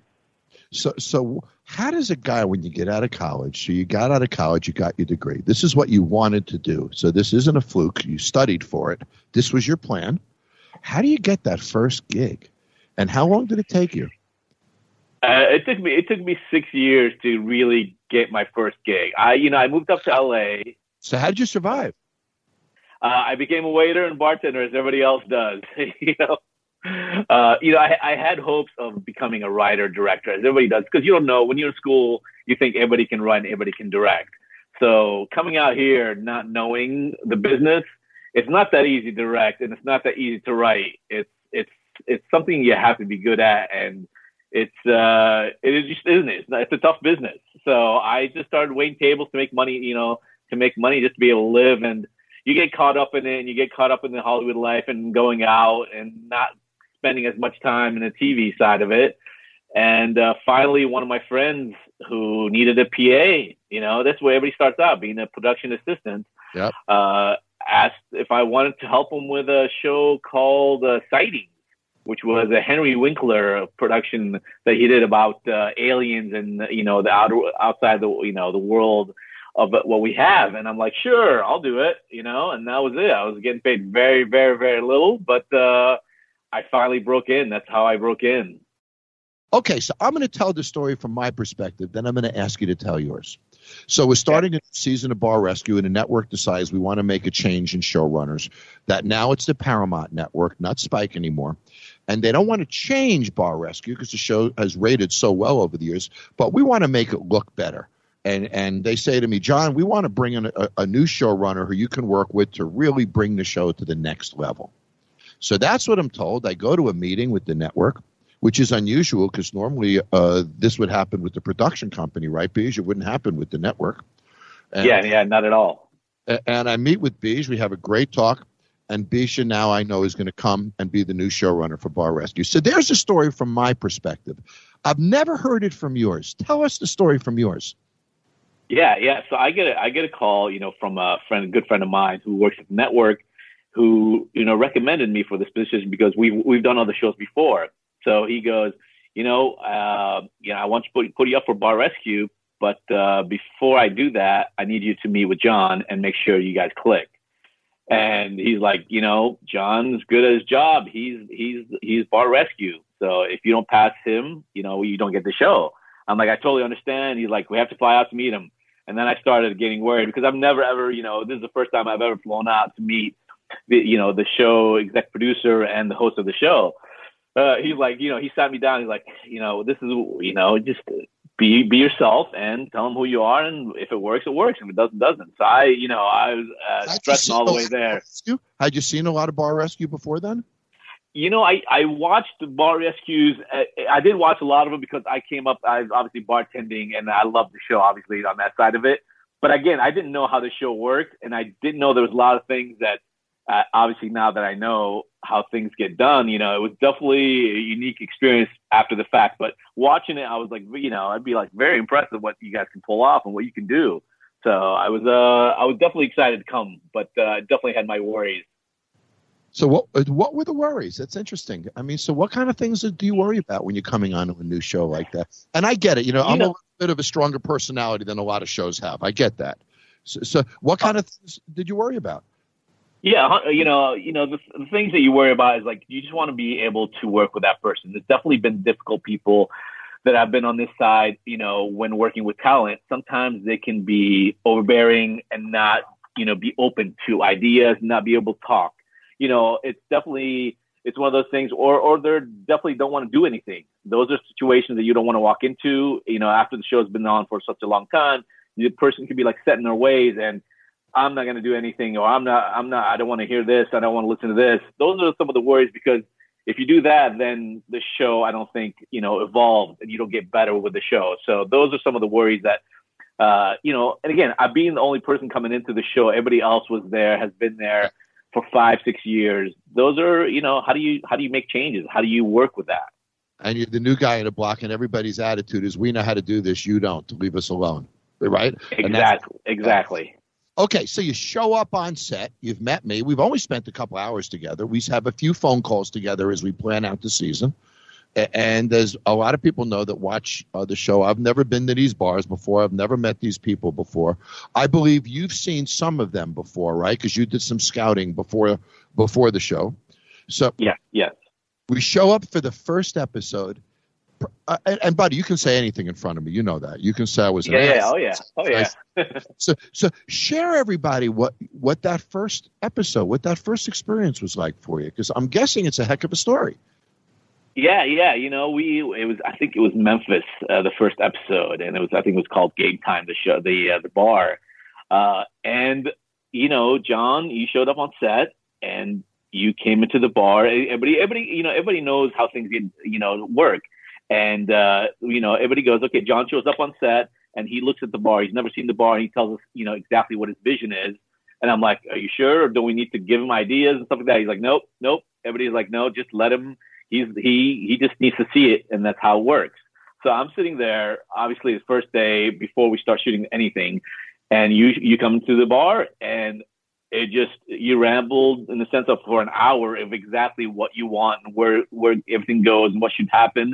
So, so how does a guy when you get out of college? So you got out of college, you got your degree. This is what you wanted to do. So this isn't a fluke. You studied for it. This was your plan. How do you get that first gig? And how long did it take you? Uh, it took me it took me six years to really get my first gig. I you know I moved up to LA. So how did you survive? Uh, I became a waiter and bartender as everybody else does. you know, uh, you know I, I had hopes of becoming a writer director as everybody does because you don't know when you're in school you think everybody can write and everybody can direct. So coming out here not knowing the business, it's not that easy to direct and it's not that easy to write. It's it's it's something you have to be good at and it's uh it is just isn't it? It's, it's a tough business. So I just started waiting tables to make money, you know, to make money just to be able to live and you get caught up in it and you get caught up in the Hollywood life and going out and not spending as much time in the TV side of it. And uh, finally, one of my friends who needed a PA, you know, that's where everybody starts out, being a production assistant. Yep. Uh, asked if I wanted to help him with a show called uh, Sightings, which was a Henry Winkler production that he did about uh, aliens and you know the outer outside the you know the world of what we have. And I'm like, sure, I'll do it, you know. And that was it. I was getting paid very, very, very little, but uh, I finally broke in. That's how I broke in. Okay, so I'm going to tell the story from my perspective, then I'm going to ask you to tell yours. So we're starting a season of Bar Rescue, and the network decides we want to make a change in showrunners. That now it's the Paramount Network, not Spike anymore. And they don't want to change Bar Rescue because the show has rated so well over the years, but we want to make it look better. And and they say to me, John, we want to bring in a, a new showrunner who you can work with to really bring the show to the next level. So that's what I'm told. I go to a meeting with the network which is unusual because normally uh, this would happen with the production company, right, Beige? It wouldn't happen with the network. And, yeah, yeah, not at all. And I meet with Beige. We have a great talk. And Bisha now I know is going to come and be the new showrunner for Bar Rescue. So there's a story from my perspective. I've never heard it from yours. Tell us the story from yours. Yeah, yeah. So I get a, I get a call, you know, from a friend, a good friend of mine who works at the network, who you know recommended me for this position because we've we've done other shows before. So he goes, you know, uh, you know, I want to put, put you up for bar rescue, but uh, before I do that, I need you to meet with John and make sure you guys click. And he's like, you know, John's good at his job. He's he's he's bar rescue. So if you don't pass him, you know, you don't get the show. I'm like, I totally understand. He's like, we have to fly out to meet him. And then I started getting worried because I've never ever, you know, this is the first time I've ever flown out to meet the, you know, the show exec producer and the host of the show uh, he's like, you know, he sat me down. He's like, you know, this is, you know, just be be yourself and tell him who you are, and if it works, it works. If it doesn't, doesn't. So I, you know, I was uh, stressing all the way there. Rescue? Had you seen a lot of bar rescue before then? You know, I I watched bar rescues. Uh, I did watch a lot of them because I came up. I was obviously bartending, and I love the show. Obviously on that side of it. But again, I didn't know how the show worked, and I didn't know there was a lot of things that uh, obviously now that I know how things get done, you know, it was definitely a unique experience after the fact. But watching it, I was like, you know, I'd be like very impressed with what you guys can pull off and what you can do. So I was, uh, I was definitely excited to come, but uh, definitely had my worries. So what, what were the worries? That's interesting. I mean, so what kind of things do you worry about when you're coming on to a new show like that? And I get it. You know, you I'm know, a bit of a stronger personality than a lot of shows have. I get that. So, so what kind of things did you worry about? Yeah, you know, you know, the, the, things that you worry about is like you just want to be able to work with that person. There's definitely been difficult people that I've been on this side. You know, when working with talent, sometimes they can be overbearing and not, you know, be open to ideas, not be able to talk. You know, it's definitely it's one of those things, or or they definitely don't want to do anything. Those are situations that you don't want to walk into. You know, after the show's been on for such a long time, the person can be like set in their ways and I'm not going to do anything, or I'm not, I'm not, I don't want to hear this, I don't want to listen to this. Those are some of the worries because if you do that, then the show, I don't think, you know, evolves and you don't get better with the show. So those are some of the worries that, uh, you know, and again, I being the only person coming into the show, everybody else was there, has been there for five, six years. Those are, you know, how do you, how do you make changes? How do you work with that? And you're the new guy in the block, and everybody's attitude is, "We know how to do this. You don't. Leave us alone." Right? Exactly. Exactly. Okay, so you show up on set. You've met me. We've only spent a couple hours together. We have a few phone calls together as we plan out the season. And there's a lot of people know that watch uh, the show. I've never been to these bars before. I've never met these people before. I believe you've seen some of them before, right? Because you did some scouting before before the show. So yeah, yes. We show up for the first episode uh, and, and, buddy, you can say anything in front of me. You know that. You can say I was an yeah, yeah, oh yeah, oh yeah. so, so share everybody what what that first episode, what that first experience was like for you, because I'm guessing it's a heck of a story. Yeah, yeah. You know, we it was I think it was Memphis uh, the first episode, and it was I think it was called Game Time, the show, the uh, the bar, uh, and you know, John, you showed up on set, and you came into the bar. Everybody, everybody, you know, everybody knows how things get, you know, work. And, uh, you know, everybody goes, okay, John shows up on set and he looks at the bar. He's never seen the bar. And he tells us, you know, exactly what his vision is. And I'm like, are you sure? Or do we need to give him ideas and stuff like that? He's like, nope, nope. Everybody's like, no, just let him. He's, he, he just needs to see it. And that's how it works. So I'm sitting there, obviously the first day before we start shooting anything. And you, you come to the bar and It just you rambled in the sense of for an hour of exactly what you want and where where everything goes and what should happen,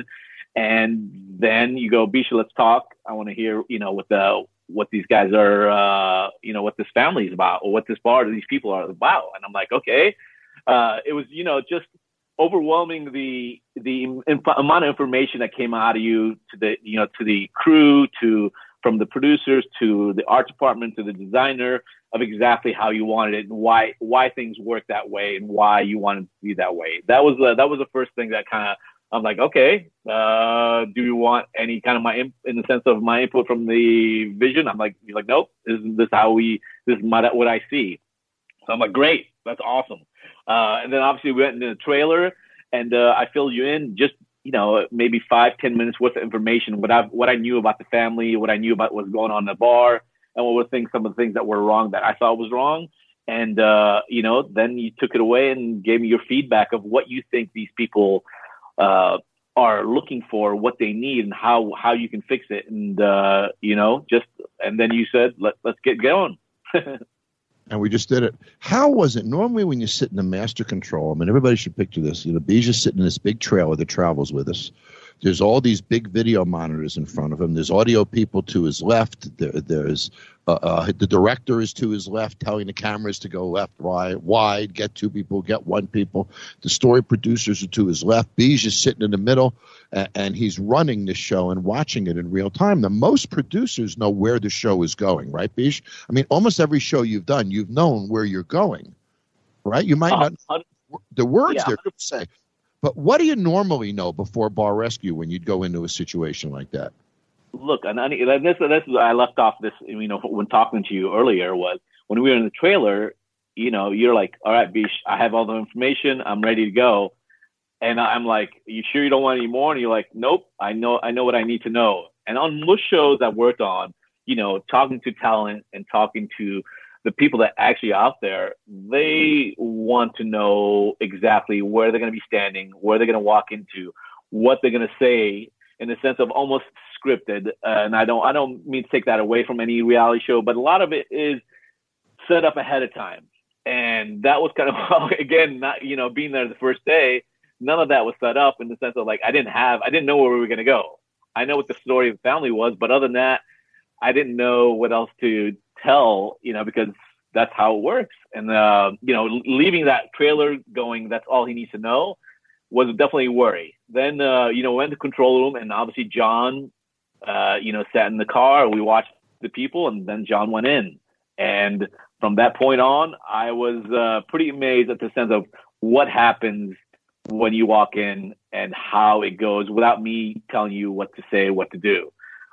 and then you go, Bisha, let's talk. I want to hear you know what the what these guys are, uh, you know, what this family is about or what this bar, these people are about. And I'm like, okay. Uh, it was, you know, just overwhelming the the inf- amount of information that came out of you to the, you know, to the crew, to from the producers, to the art department, to the designer of exactly how you wanted it and why why things work that way and why you wanted to be that way. That was the, that was the first thing that kind of I'm like, okay, uh, do you want any kind of my in, in the sense of my input from the vision? I'm like, he's like, nope, this is this how we this is my, what I see. So I'm like, great, that's awesome. Uh, and then obviously we went into the trailer, and uh, I filled you in just you know maybe five ten minutes worth of information what I what I knew about the family, what I knew about what's going on in the bar, and what were things some of the things that were wrong that I thought was wrong. And uh, you know, then you took it away and gave me your feedback of what you think these people uh, are looking for, what they need, and how how you can fix it. And uh, you know, just and then you said, Let, let's get going. and we just did it. How was it? Normally, when you sit in the master control, I mean, everybody should picture this. You know, Bija's sitting in this big trailer that travels with us. There's all these big video monitors in front of him. There's audio people to his left. There, there's uh, uh, the director is to his left, telling the cameras to go left, right, wide, get two people, get one people. The story producers are to his left. Beige is sitting in the middle, and, and he's running the show and watching it in real time. The most producers know where the show is going, right, Beige? I mean, almost every show you've done, you've known where you're going, right? You might uh, not the words yeah, they're going to say, but what do you normally know before bar rescue when you'd go into a situation like that? Look, and this this is I left off this you know when talking to you earlier was when we were in the trailer. You know, you're like, all right, Bish, I have all the information. I'm ready to go. And I'm like, you sure you don't want any more? And you're like, nope, I know, I know what I need to know. And on most shows I worked on, you know, talking to talent and talking to the people that actually out there, they want to know exactly where they're going to be standing, where they're going to walk into, what they're going to say in the sense of almost scripted. Uh, and I don't, I don't mean to take that away from any reality show, but a lot of it is set up ahead of time. And that was kind of, again, not, you know, being there the first day, none of that was set up in the sense of like, I didn't have, I didn't know where we were going to go. I know what the story of the family was, but other than that, I didn't know what else to tell, you know, because that's how it works. And, uh, you know, leaving that trailer going, that's all he needs to know was definitely a worry. Then, uh, you know, went to control room and obviously John, uh, you know, sat in the car. We watched the people and then John went in. And from that point on, I was uh, pretty amazed at the sense of what happens when you walk in and how it goes without me telling you what to say, what to do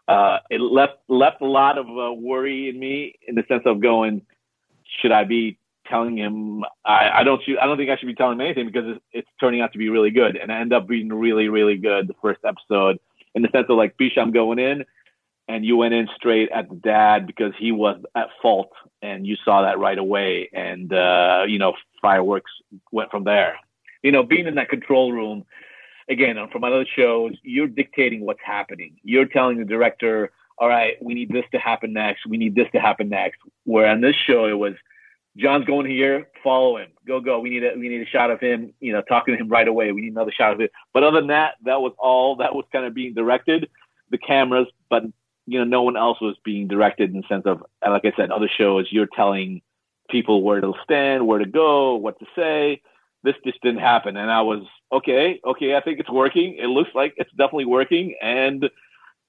uh, it left left a lot of uh, worry in me in the sense of going, should I be telling him? I, I don't I don't think I should be telling him anything because it's, it's turning out to be really good, and I end up being really really good the first episode in the sense of like, Bish, I'm going in, and you went in straight at the dad because he was at fault, and you saw that right away, and uh, you know fireworks went from there. You know, being in that control room again, uh, from other shows, you're dictating what's happening. You're telling the director, all right, we need this to happen next. We need this to happen next. Where on this show, it was John's going here, follow him, go go. We need a we need a shot of him, you know, talking to him right away. We need another shot of it. But other than that, that was all that was kind of being directed, the cameras. But you know, no one else was being directed in the sense of, like I said, other shows, you're telling people where to stand, where to go, what to say this just didn't happen. And I was, okay, okay, I think it's working. It looks like it's definitely working. And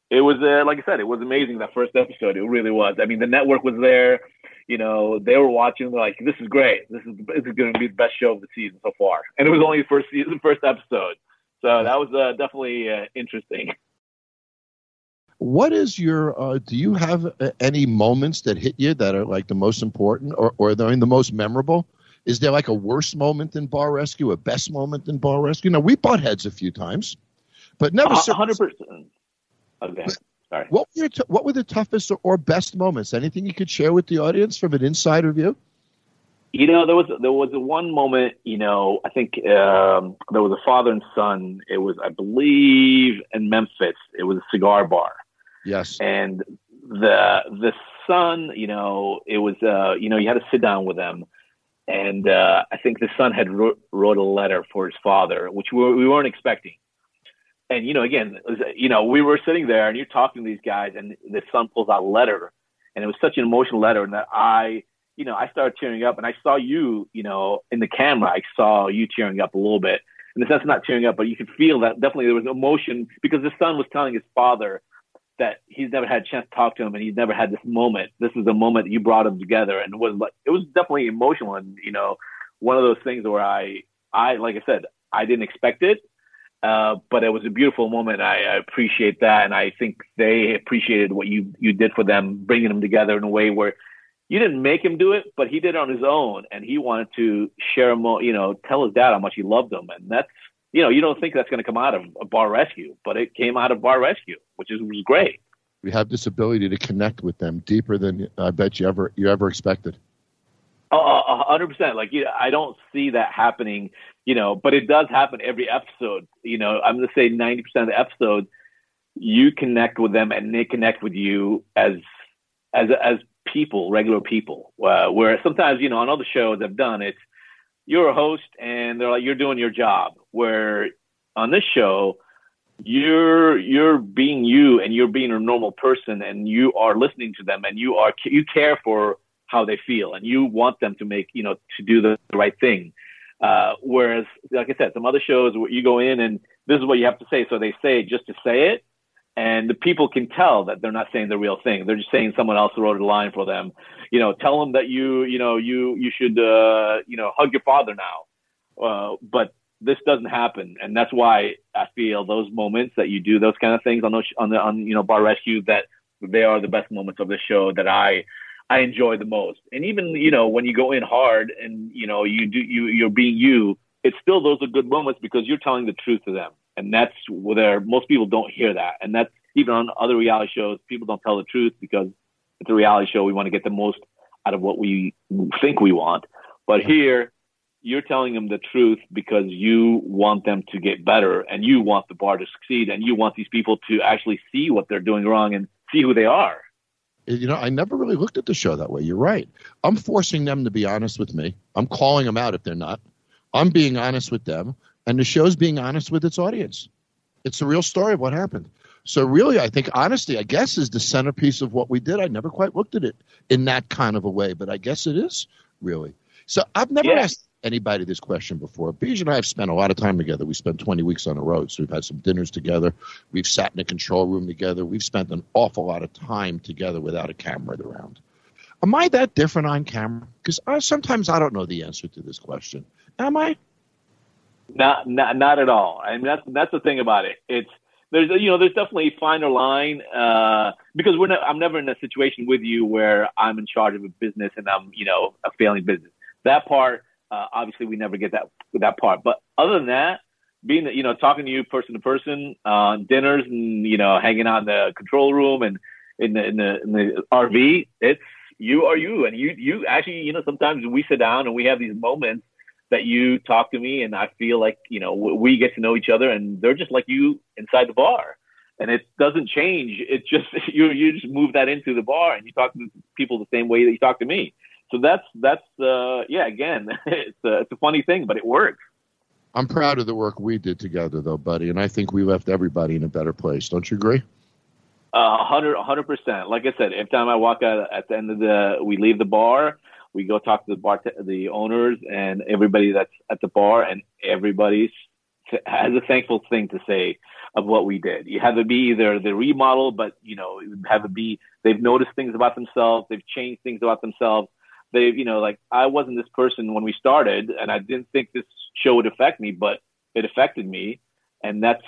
it was, uh, like I said, it was amazing that first episode. It really was. I mean, the network was there. You know, they were watching. They're like, this is great. This is this is going to be the best show of the season so far. And it was only the first season, first episode. So that was uh, definitely uh, interesting. What is your? Uh, do you have uh, any moments that hit you that are like the most important, or or the, the most memorable? Is there like a worse moment than bar rescue, a best moment than bar rescue? Now we butt heads a few times, but never. Hundred percent. Okay. Sorry. What were, t- what were the toughest or best moments? Anything you could share with the audience from an insider view? You know, there was there was one moment. You know, I think um, there was a father and son. It was, I believe, in Memphis. It was a cigar bar. Yes. And the the son, you know, it was, uh, you know, you had to sit down with them and uh, I think the son had wrote, wrote a letter for his father, which we, we weren't expecting. And you know, again, was, you know, we were sitting there, and you're talking to these guys, and the son pulls out a letter, and it was such an emotional letter, and that I, you know, I started tearing up, and I saw you, you know, in the camera, I saw you tearing up a little bit. In the sense not tearing up, but you could feel that definitely there was emotion because the son was telling his father that he's never had a chance to talk to him and he's never had this moment. This is the moment that you brought them together and it was like it was definitely emotional and you know one of those things where I I like I said I didn't expect it, uh, but it was a beautiful moment. I, I appreciate that and I think they appreciated what you you did for them, bringing them together in a way where you didn't make him do it, but he did it on his own and he wanted to share, a mo- you know, tell his dad how much he loved him and that's you know, you don't think that's going to come out of a bar rescue, but it came out of bar rescue, which is was great. We have this ability to connect with them deeper than I bet you ever you ever expected. A hundred percent. Like you know, I don't see that happening, you know, but it does happen every episode. You know, I'm going to say ninety percent of the episodes, you connect with them and they connect with you as as as people, regular people. Uh, where sometimes, you know, on other shows I've done, it's you're a host and they're like you're doing your job. Where on this show, you're you're being you and you're being a normal person and you are listening to them and you are you care for how they feel and you want them to make you know to do the right thing. Uh, whereas, like I said, some other shows where you go in and this is what you have to say, so they say it just to say it, and the people can tell that they're not saying the real thing. They're just saying someone else wrote a line for them. You know, tell them that you, you know, you you should, uh, you know, hug your father now. Uh, but this doesn't happen, and that's why I feel those moments that you do those kind of things on those on the on you know bar rescue that they are the best moments of the show that I I enjoy the most. And even you know when you go in hard and you know you do you you're being you, it's still those are good moments because you're telling the truth to them and that's where most people don't hear that. And that's even on other reality shows, people don't tell the truth because it's a reality show. We want to get the most out of what we think we want. But here, you're telling them the truth because you want them to get better and you want the bar to succeed and you want these people to actually see what they're doing wrong and see who they are. You know, I never really looked at the show that way. You're right. I'm forcing them to be honest with me. I'm calling them out if they're not. I'm being honest with them and the show's being honest with its audience. It's the real story of what happened. So really, I think honesty, I guess, is the centerpiece of what we did. I never quite looked at it in that kind of a way, but I guess it is really. So I've never yeah. asked anybody this question before. Bijou and I have spent a lot of time together. We spent 20 weeks on the road, so we've had some dinners together. We've sat in a control room together. We've spent an awful lot of time together without a camera around. Am I that different on camera? Because sometimes I don't know the answer to this question. Am I? Not, not, not at all. I mean, that's that's the thing about it. It's there's you know there's definitely a finer line uh, because we're I'm never in a situation with you where I'm in charge of a business and I'm you know a failing business. That part, uh, obviously, we never get that that part. But other than that, being you know talking to you person to person on uh, dinners and you know hanging out in the control room and in the in the in the RV, it's you are you and you you actually you know sometimes we sit down and we have these moments that you talk to me and I feel like, you know, we get to know each other and they're just like you inside the bar. And it doesn't change. It's just, you, you just move that into the bar and you talk to people the same way that you talk to me. So that's, that's, uh, yeah, again, it's a, it's a funny thing, but it works. I'm proud of the work we did together though, buddy. And I think we left everybody in a better place. Don't you agree? A hundred, a hundred percent. Like I said, every time I walk out at the end of the, we leave the bar, we go talk to the bar, the owners and everybody that's at the bar, and everybody has a thankful thing to say of what we did. You have to be either the remodel, but you know, have to be they've noticed things about themselves, they've changed things about themselves. They've, you know, like I wasn't this person when we started, and I didn't think this show would affect me, but it affected me, and that's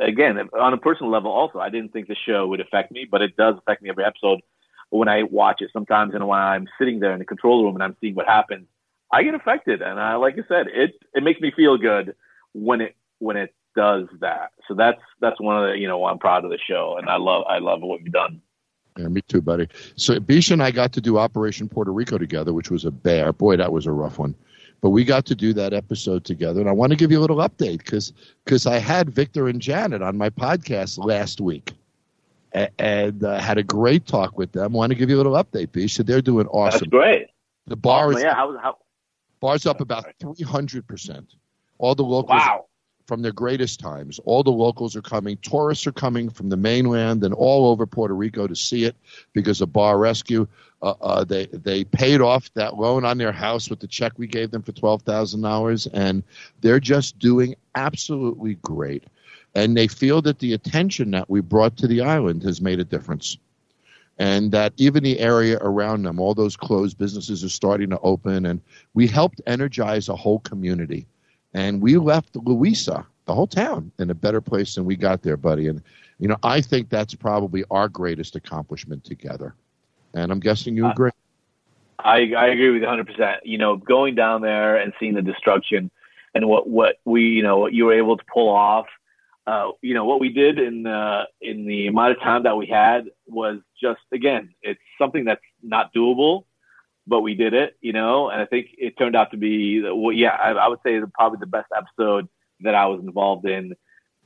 again on a personal level. Also, I didn't think the show would affect me, but it does affect me every episode when I watch it sometimes and when I'm sitting there in the control room and I'm seeing what happens, I get affected. And I, like I said, it, it makes me feel good when it, when it does that. So that's, that's one of the, you know, I'm proud of the show and I love, I love what you've done. Yeah, me too, buddy. So Bisha and I got to do Operation Puerto Rico together, which was a bear. Boy, that was a rough one. But we got to do that episode together, and I want to give you a little update because because I had Victor and Janet on my podcast last week and uh, had a great talk with them. I Want to give you a little update, B. So they're doing awesome. That's great. The bar awesome. is yeah. How, how Bar's up about 300%. All the locals Wow. From their greatest times. All the locals are coming. Tourists are coming from the mainland and all over Puerto Rico to see it because of Bar Rescue. Uh, uh, they they paid off that loan on their house with the check we gave them for twelve thousand dollars, and they're just doing absolutely great. And they feel that the attention that we brought to the island has made a difference. And that even the area around them, all those closed businesses are starting to open, and we helped energize a whole community and we left Loíza, the whole town, in a better place than we got there, buddy. And you know, I think that's probably our greatest accomplishment together. And I'm guessing you Uh, agree. I, I agree with you 100%. You know, going down there and seeing the destruction and what, what we, you know, what you were able to pull off, uh, you know, what we did in, uh, in the amount of time that we had was just, again, it's something that's not doable, but we did it, you know, and I think it turned out to be, well, yeah, I, I would say probably the best episode that I was involved in.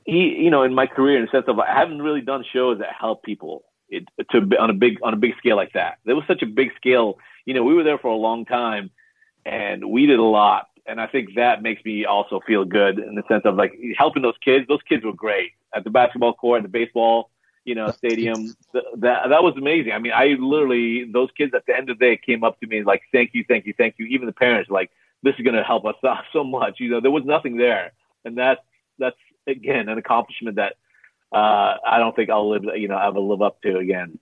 He, you know, in my career, in the sense of I haven't really done shows that help people it, to on a big on a big scale like that. There was such a big scale. You know, we were there for a long time, and we did a lot. And I think that makes me also feel good in the sense of like helping those kids. Those kids were great at the basketball court, at the baseball, you know, stadium. That that was amazing. I mean, I literally those kids at the end of the day came up to me like, "Thank you, thank you, thank you." Even the parents like, "This is going to help us out so much." You know, there was nothing there, and that's that's again an accomplishment that uh, I don't think I'll live, you know, ever live up to again.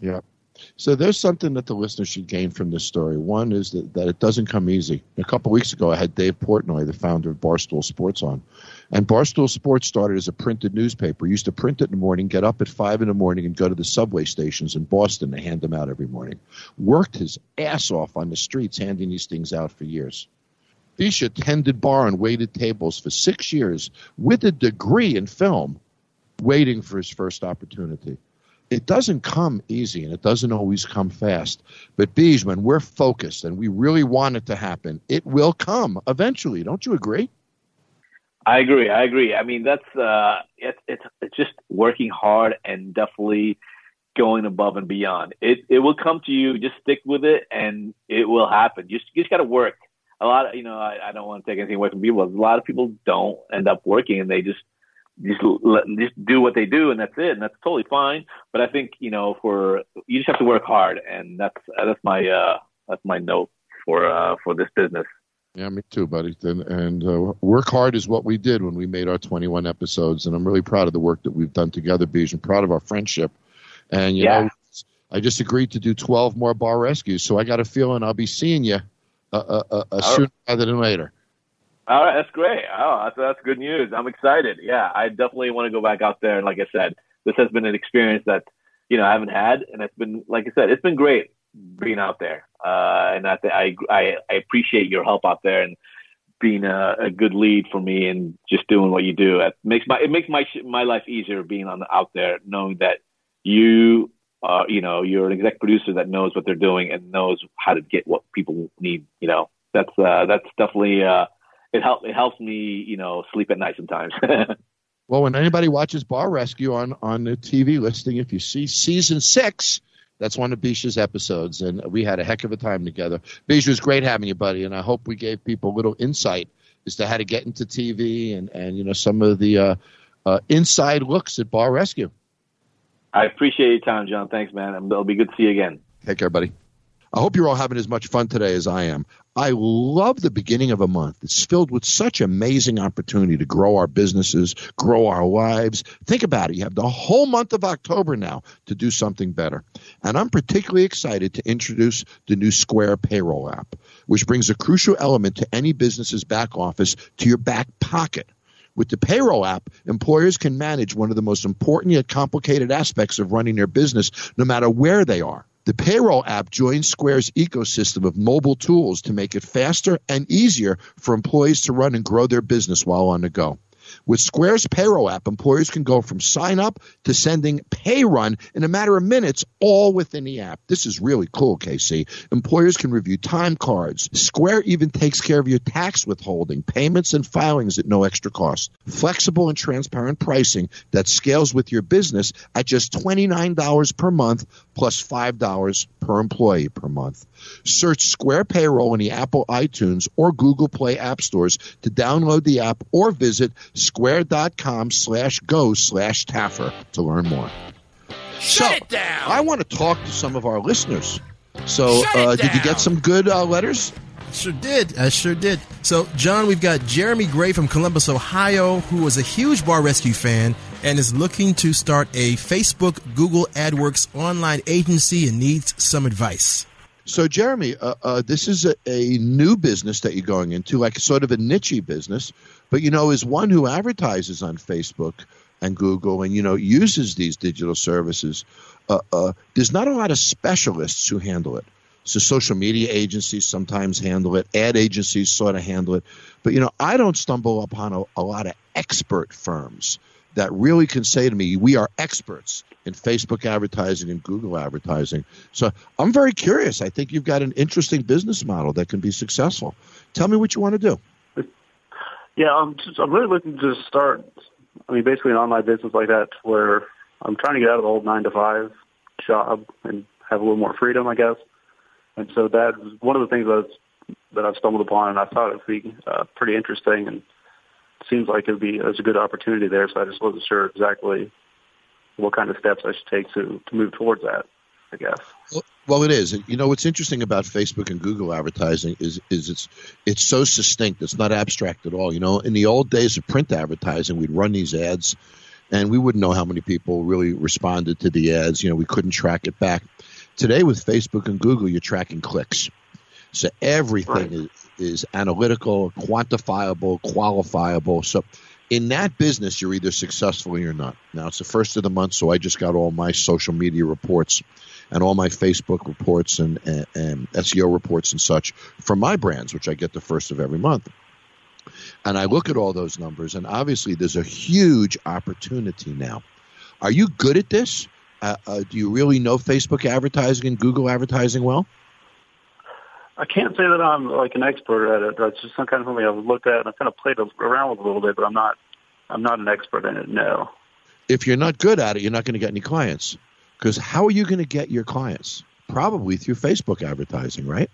Yeah. So there's something that the listeners should gain from this story. One is that, that it doesn't come easy. A couple weeks ago, I had Dave Portnoy, the founder of Barstool Sports, on. And Barstool Sports started as a printed newspaper. Used to print it in the morning, get up at 5 in the morning, and go to the subway stations in Boston to hand them out every morning. Worked his ass off on the streets handing these things out for years. Bisha tended bar and waited tables for six years with a degree in film, waiting for his first opportunity it doesn't come easy and it doesn't always come fast. But Beej, when we're focused and we really want it to happen, it will come eventually. Don't you agree? I agree. I agree. I mean, that's uh, it's it's it's just working hard and definitely going above and beyond. It it will come to you. Just stick with it, and it will happen. You just, you just got to work. A lot of you know, I, I don't want to take anything away from people. A lot of people don't end up working, and they just just let, just do what they do, and that's it, and that's totally fine. But I think you know, for you just have to work hard, and that's that's my uh, that's my note for uh, for this business. Yeah, me too, buddy. And, and uh, work hard is what we did when we made our 21 episodes, and I'm really proud of the work that we've done together, Beej, and proud of our friendship. And you Yeah. know, I just agreed to do 12 more bar rescues, so I got a feeling I'll be seeing you uh, uh, uh, uh, sooner rather than later. All right, that's great. Oh, that's, that's good news. I'm excited. Yeah, I definitely want to go back out there. And like I said, this has been an experience that you know I haven't had, and it's been like I said, it's been great being out there. Uh, and I, I I I appreciate your help out there and being a, a good lead for me and just doing what you do. It makes my it makes my my life easier being on the, out there, knowing that you uh, you know you're an exec producer that knows what they're doing and knows how to get what people need. You know, that's uh, that's definitely. Uh, it helps it helps me you know sleep at night sometimes Well, when anybody watches Bar Rescue on on the TV listing, if you see season six, that's one of Bisha's episodes, and we had a heck of a time together. Bisha, it was great having you, buddy, and I hope we gave people a little insight as to how to get into TV and and you know some of the uh, uh, inside looks at Bar Rescue. i appreciate your time john thanks man it'll be good to see you again Take care, buddy. I hope you're all having as much fun today as I am. I love the beginning of a month. It's filled with such amazing opportunity to grow our businesses, grow our lives. Think about it. You have the whole month of October now to do something better. And I'm particularly excited to introduce the new Square payroll app, which brings a crucial element to any business's back office to your back pocket. With the payroll app, employers can manage one of the most important yet complicated aspects of running their business, no matter where they are. The payroll app joins Square's ecosystem of mobile tools to make it faster and easier for employees to run and grow their business while on the go. With Square's payroll app, employers can go from sign up to sending pay run in a matter of minutes, all within the app. This is really cool, Casey. Employers can review time cards. Square even takes care of your tax withholding, payments, and filings at no extra cost. Flexible and transparent pricing that scales with your business at just $29 per month plus $5 per employee per month. Search Square Payroll in the Apple iTunes or Google Play app stores to download the app or visit square.com slash go slash Taffer to learn more. Shut so, it down. I want to talk to some of our listeners. So, uh, did you get some good uh, letters? Sure did. I sure did. So, John, we've got Jeremy Gray from Columbus, Ohio, who is a huge Bar Rescue fan and is looking to start a Facebook, Google AdWords online agency and needs some advice. So, Jeremy, uh, uh, this is a, a, new business that you're going into, like sort of a niche business, but you know, as one who advertises on Facebook and Google and you know uses these digital services, uh, uh, there's not a lot of specialists who handle it. So social media agencies sometimes handle it, ad agencies sort of handle it, but you know, I don't stumble upon a, a lot of expert firms that really can say to me, we are experts in Facebook advertising and Google advertising. So I'm very curious. I think you've got an interesting business model that can be successful. Tell me what you want to do. Yeah, I'm just, I'm really looking to start. I mean, basically an online business like that, where I'm trying to get out of the old nine to five job and have a little more freedom, I guess. And so that was one of the things that that I've stumbled upon, and I thought it would be uh, pretty interesting and seems like it would be there's a good opportunity there. So I just wasn't sure exactly what kind of steps I should take to to move towards that. I guess. Well, well, it is. You know what's interesting about Facebook and Google advertising is is it's it's so succinct. It's not abstract at all. You know, in the old days of print advertising, we'd run these ads, and we wouldn't know how many people really responded to the ads. You know, we couldn't track it back. Today with Facebook and Google, you're tracking clicks. So everything Right. is, is analytical, quantifiable, qualifiable. So in that business, you're either successful or you're not. Now it's the first of the month, so I just got all my social media reports and all my Facebook reports and, and, and SEO reports and such from my brands, which I get the first of every month. And I look at all those numbers, and obviously there's a huge opportunity now. Are you good at this? Uh, uh, do you really know Facebook advertising and Google advertising well? I can't say that I'm like an expert at it. It's just some kind of something I've looked at and I've kind of played around with a little bit, but I'm not I'm not an expert in it. No. If you're not good at it, you're not going to get any clients. Because how are you going to get your clients? Probably through Facebook advertising, right?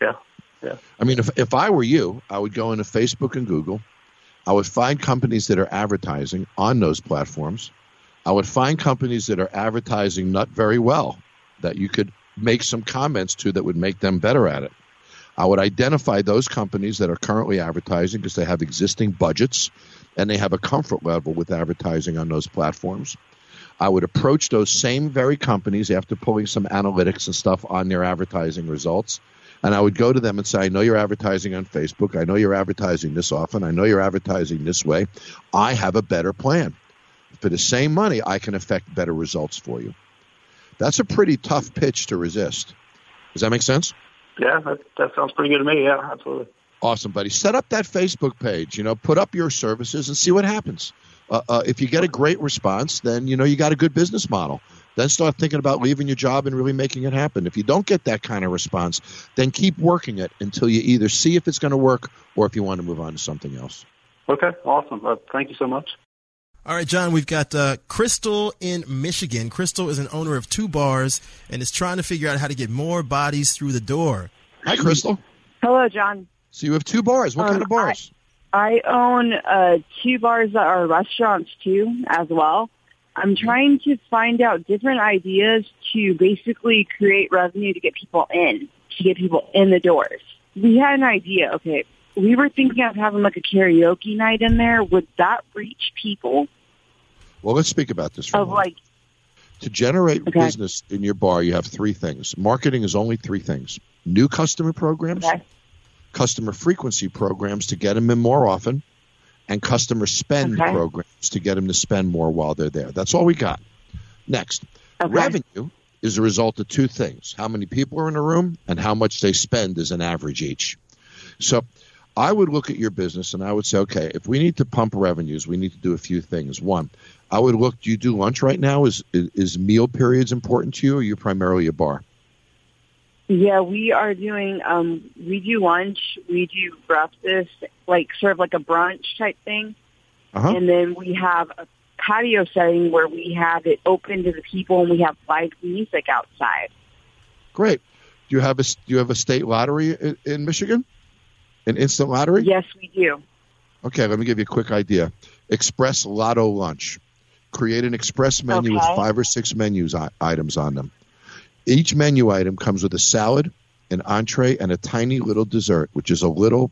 Yeah. Yeah. I mean, if, if I were you, I would go into Facebook and Google. I would find companies that are advertising on those platforms. I would find companies that are advertising not very well that you could make some comments to that would make them better at it. I would identify those companies that are currently advertising because they have existing budgets and they have a comfort level with advertising on those platforms. I would approach those same very companies after pulling some analytics and stuff on their advertising results. And I would go to them and say, I know you're advertising on Facebook. I know you're advertising this often. I know you're advertising this way. I have a better plan. For the same money, I can affect better results for you. That's a pretty tough pitch to resist. Does that make sense? Yeah, that, that sounds pretty good to me. Yeah, absolutely. Awesome, buddy. Set up that Facebook page. You know, put up your services and see what happens. Uh, uh, if you get a great response, then you know you got a good business model. Then start thinking about leaving your job and really making it happen. If you don't get that kind of response, then keep working it until you either see if it's going to work or if you want to move on to something else. Okay, awesome. Uh, thank you so much. All right, Jon, we've got uh, Crystal in Michigan. Crystal is an owner of two bars and is trying to figure out how to get more bodies through the door. Hi, Crystal. Hello, Jon. So you have two bars. What Um, kind of bars? I own uh, two bars that are restaurants too, as well. I'm trying to find out different ideas to basically create revenue to get people in, to get people in the doors. We had an idea. Okay, we were thinking of having like a karaoke night in there. Would that reach people well, let's speak about this for a of moment. like? To generate Okay. business in your bar, you have three things. Marketing is only three things: new customer programs, Okay, customer frequency programs to get them in more often, and customer spend Okay. programs to get them to spend more while they're there. That's all we got. Next, revenue is a result of two things: how many people are in a room and how much they spend as an average each. So, I would look at your business and I would say, okay, if we need to pump revenues, we need to do a few things. One, I would look. Do you do lunch right now? Is is, meal periods important to you, or are you primarily a bar? Yeah, we are doing. Um, we do lunch. We do breakfast, like sort of like a brunch type thing, Uh-huh. and then we have a patio setting where we have it open to the people, and we have live music outside. Great. Do you have a do you have a state lottery in, in Michigan? An instant lottery? Yes, we do. Okay, let me give you a quick idea. Express Lotto Lunch. Create an express menu with five or six menus items on them. Each menu item comes with a salad, an entree, and a tiny little dessert, which is a little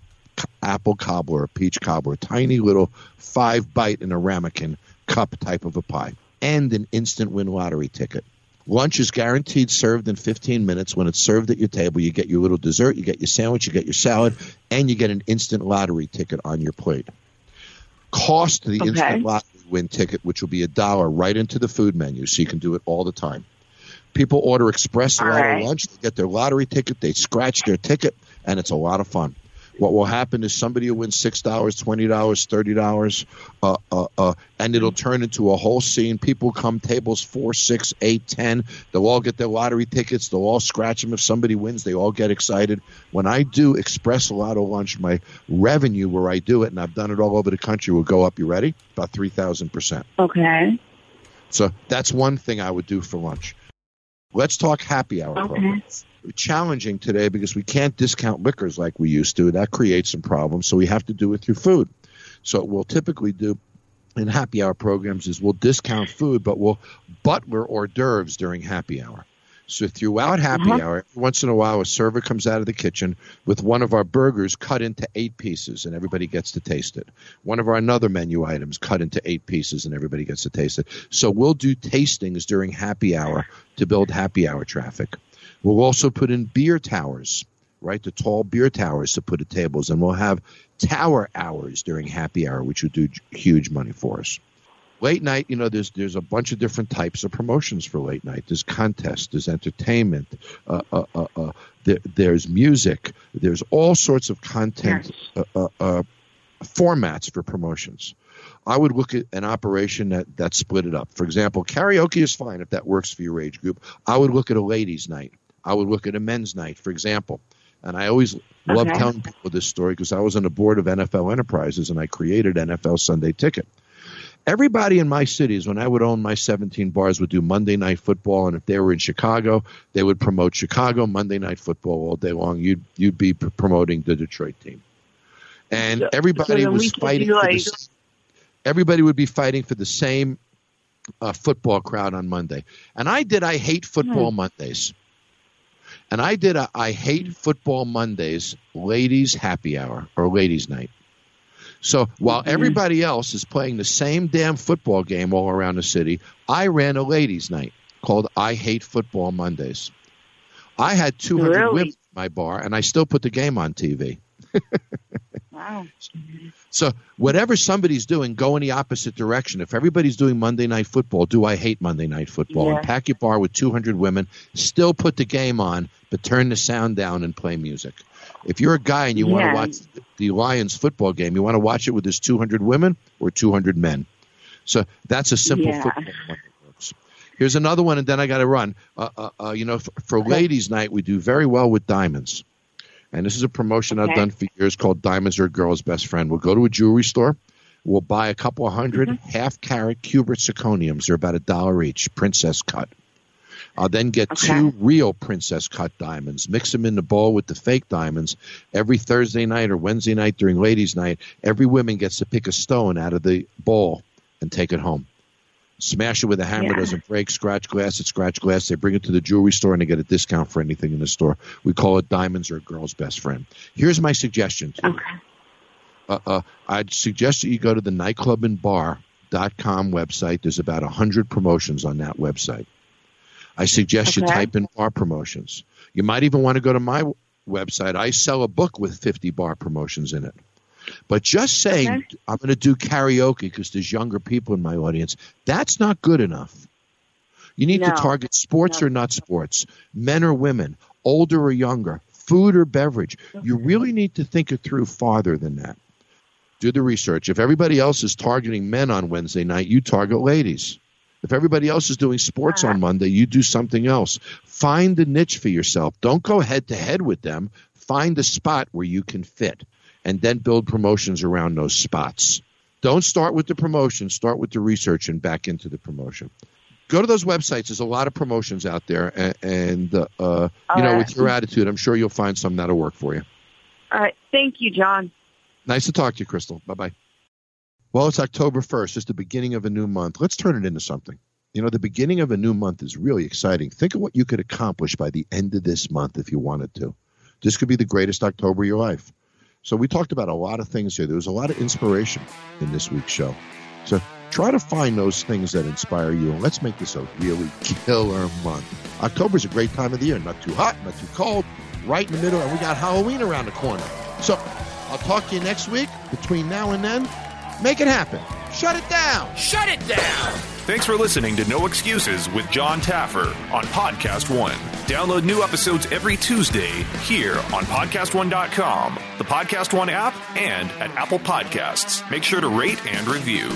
apple cobbler, a peach cobbler, a tiny little five bite in a ramekin cup type of a pie, and an instant win lottery ticket. Lunch is guaranteed served in 15 minutes. When it's served at your table, you get your little dessert, you get your sandwich, you get your salad, and you get an instant lottery ticket on your plate. Cost the Okay. instant lottery win ticket, which will be a dollar, right into the food menu, so you can do it all the time. People order express right. lunch, they get their lottery ticket, they scratch their ticket, and it's a lot of fun. What will happen is somebody will win six dollars, twenty dollars, thirty dollars, uh, uh, uh, and it'll turn into a whole scene. People come tables four, six, eight, ten. They'll all get their lottery tickets. They'll all scratch them. If somebody wins, they all get excited. When I do Express Lotto lunch, my revenue where I do it, and I've done it all over the country, will go up. You ready? About three thousand percent. Okay. So that's one thing I would do for lunch. Let's talk happy hour Okay. programs. Challenging today because we can't discount liquors like we used to. That creates some problems, so we have to do it through food. So what we'll typically do in happy hour programs is we'll discount food, but we'll butler hors d'oeuvres during happy hour. So throughout happy Uh-huh. hour, every once in a while, a server comes out of the kitchen with one of our burgers cut into eight pieces, and everybody gets to taste it. One of our another menu items cut into eight pieces, and everybody gets to taste it. So we'll do tastings during happy hour to build happy hour traffic. We'll also put in beer towers, right? The tall beer towers to put at tables, and we'll have tower hours during happy hour, which would do huge money for us. Late night, you know, there's there's a bunch of different types of promotions for late night. There's contests, there's entertainment, uh, uh, uh, uh, there, there's music, there's all sorts of content uh, uh, uh, formats for promotions. I would look at an operation that, that split it up. For example, karaoke is fine if that works for your age group. I would look at a ladies' night. I would look at a men's night, for example. And I always love Okay. telling people this story because I was on the board of NFL Enterprises and I created NFL Sunday Ticket. Everybody in my cities, when I would own my 17 bars, would do Monday night football, and if they were in Chicago, they would promote Chicago Monday night football all day long. You'd you'd be promoting the Detroit team, and So- so everybody then was fighting like- this. Everybody would be fighting for the same uh, football crowd on Monday, and I did. I hate football Mondays, and I did. A, I hate football Mondays, ladies happy hour or ladies night. So while mm-hmm. everybody else is playing the same damn football game all around the city, I ran a ladies' night called I Hate Football Mondays. I had 200 Really? women in my bar, and I still put the game on TV. Wow. So whatever somebody's doing, go in the opposite direction. If everybody's doing Monday night football, do I hate Monday night football? Yeah. And pack your bar with 200 women, still put the game on, but turn the sound down and play music. If you're a guy and you want to watch the Lions football game, you want to watch it with this 200 women or 200 men. So that's a simple Yeah. football one. Here's another one, and then I got to run. Uh, uh, uh, you know, for, for ladies' night, we do very well with diamonds. And this is a promotion I've done for years called Diamonds Are a Girl's Best Friend. We'll go to a jewelry store. We'll buy a couple of 100 Mm-hmm. half carat cubic zirconiums. They're about a dollar each, princess cut. I'll then get Okay. two real princess cut diamonds, mix them in the bowl with the fake diamonds. Every Thursday night or Wednesday night during ladies' night, every woman gets to pick a stone out of the bowl and take it home. Smash it with a hammer, Yeah. doesn't break, scratch glass, it scratch glass. They bring it to the jewelry store and they get a discount for anything in the store. We call it diamonds or a girl's best friend. Here's my suggestion to you Okay. uh, uh, I'd suggest that you go to the nightclubandbar.com website. There's about 100 promotions on that website. I suggest you type in bar promotions. You might even want to go to my website. I sell a book with 50 bar promotions in it. But just saying, Okay. I'm going to do karaoke because there's younger people in my audience, that's not good enough. You need to target sports No. or not sports, men or women, older or younger, food or beverage. You really need to think it through farther than that. Do the research. If everybody else is targeting men on Wednesday night, you target ladies. If everybody else is doing sports on Monday, you do something else. Find the niche for yourself. Don't go head to head with them. Find a spot where you can fit and then build promotions around those spots. Don't start with the promotion, start with the research and back into the promotion. Go to those websites. There's a lot of promotions out there, and, and uh, uh, you know, right. with your attitude, I'm sure you'll find some that'll work for you. All right. Thank you, Jon. Nice to talk to you, Crystal. Bye bye. Well, it's October 1st. It's the beginning of a new month. Let's turn it into something. You know, the beginning of a new month is really exciting. Think of what you could accomplish by the end of this month if you wanted to. This could be the greatest October of your life. So, we talked about a lot of things here. There was a lot of inspiration in this week's show. So, try to find those things that inspire you, and let's make this a really killer month. October is a great time of the year. Not too hot, not too cold, right in the middle, and we got Halloween around the corner. So, I'll talk to you next week. Between now and then, make it happen. Shut it down. Shut it down! Thanks for listening to No Excuses with Jon Taffer on Podcast One. Download new episodes every Tuesday here on PodcastOne.com, the Podcast One app, and at Apple Podcasts. Make sure to rate and review.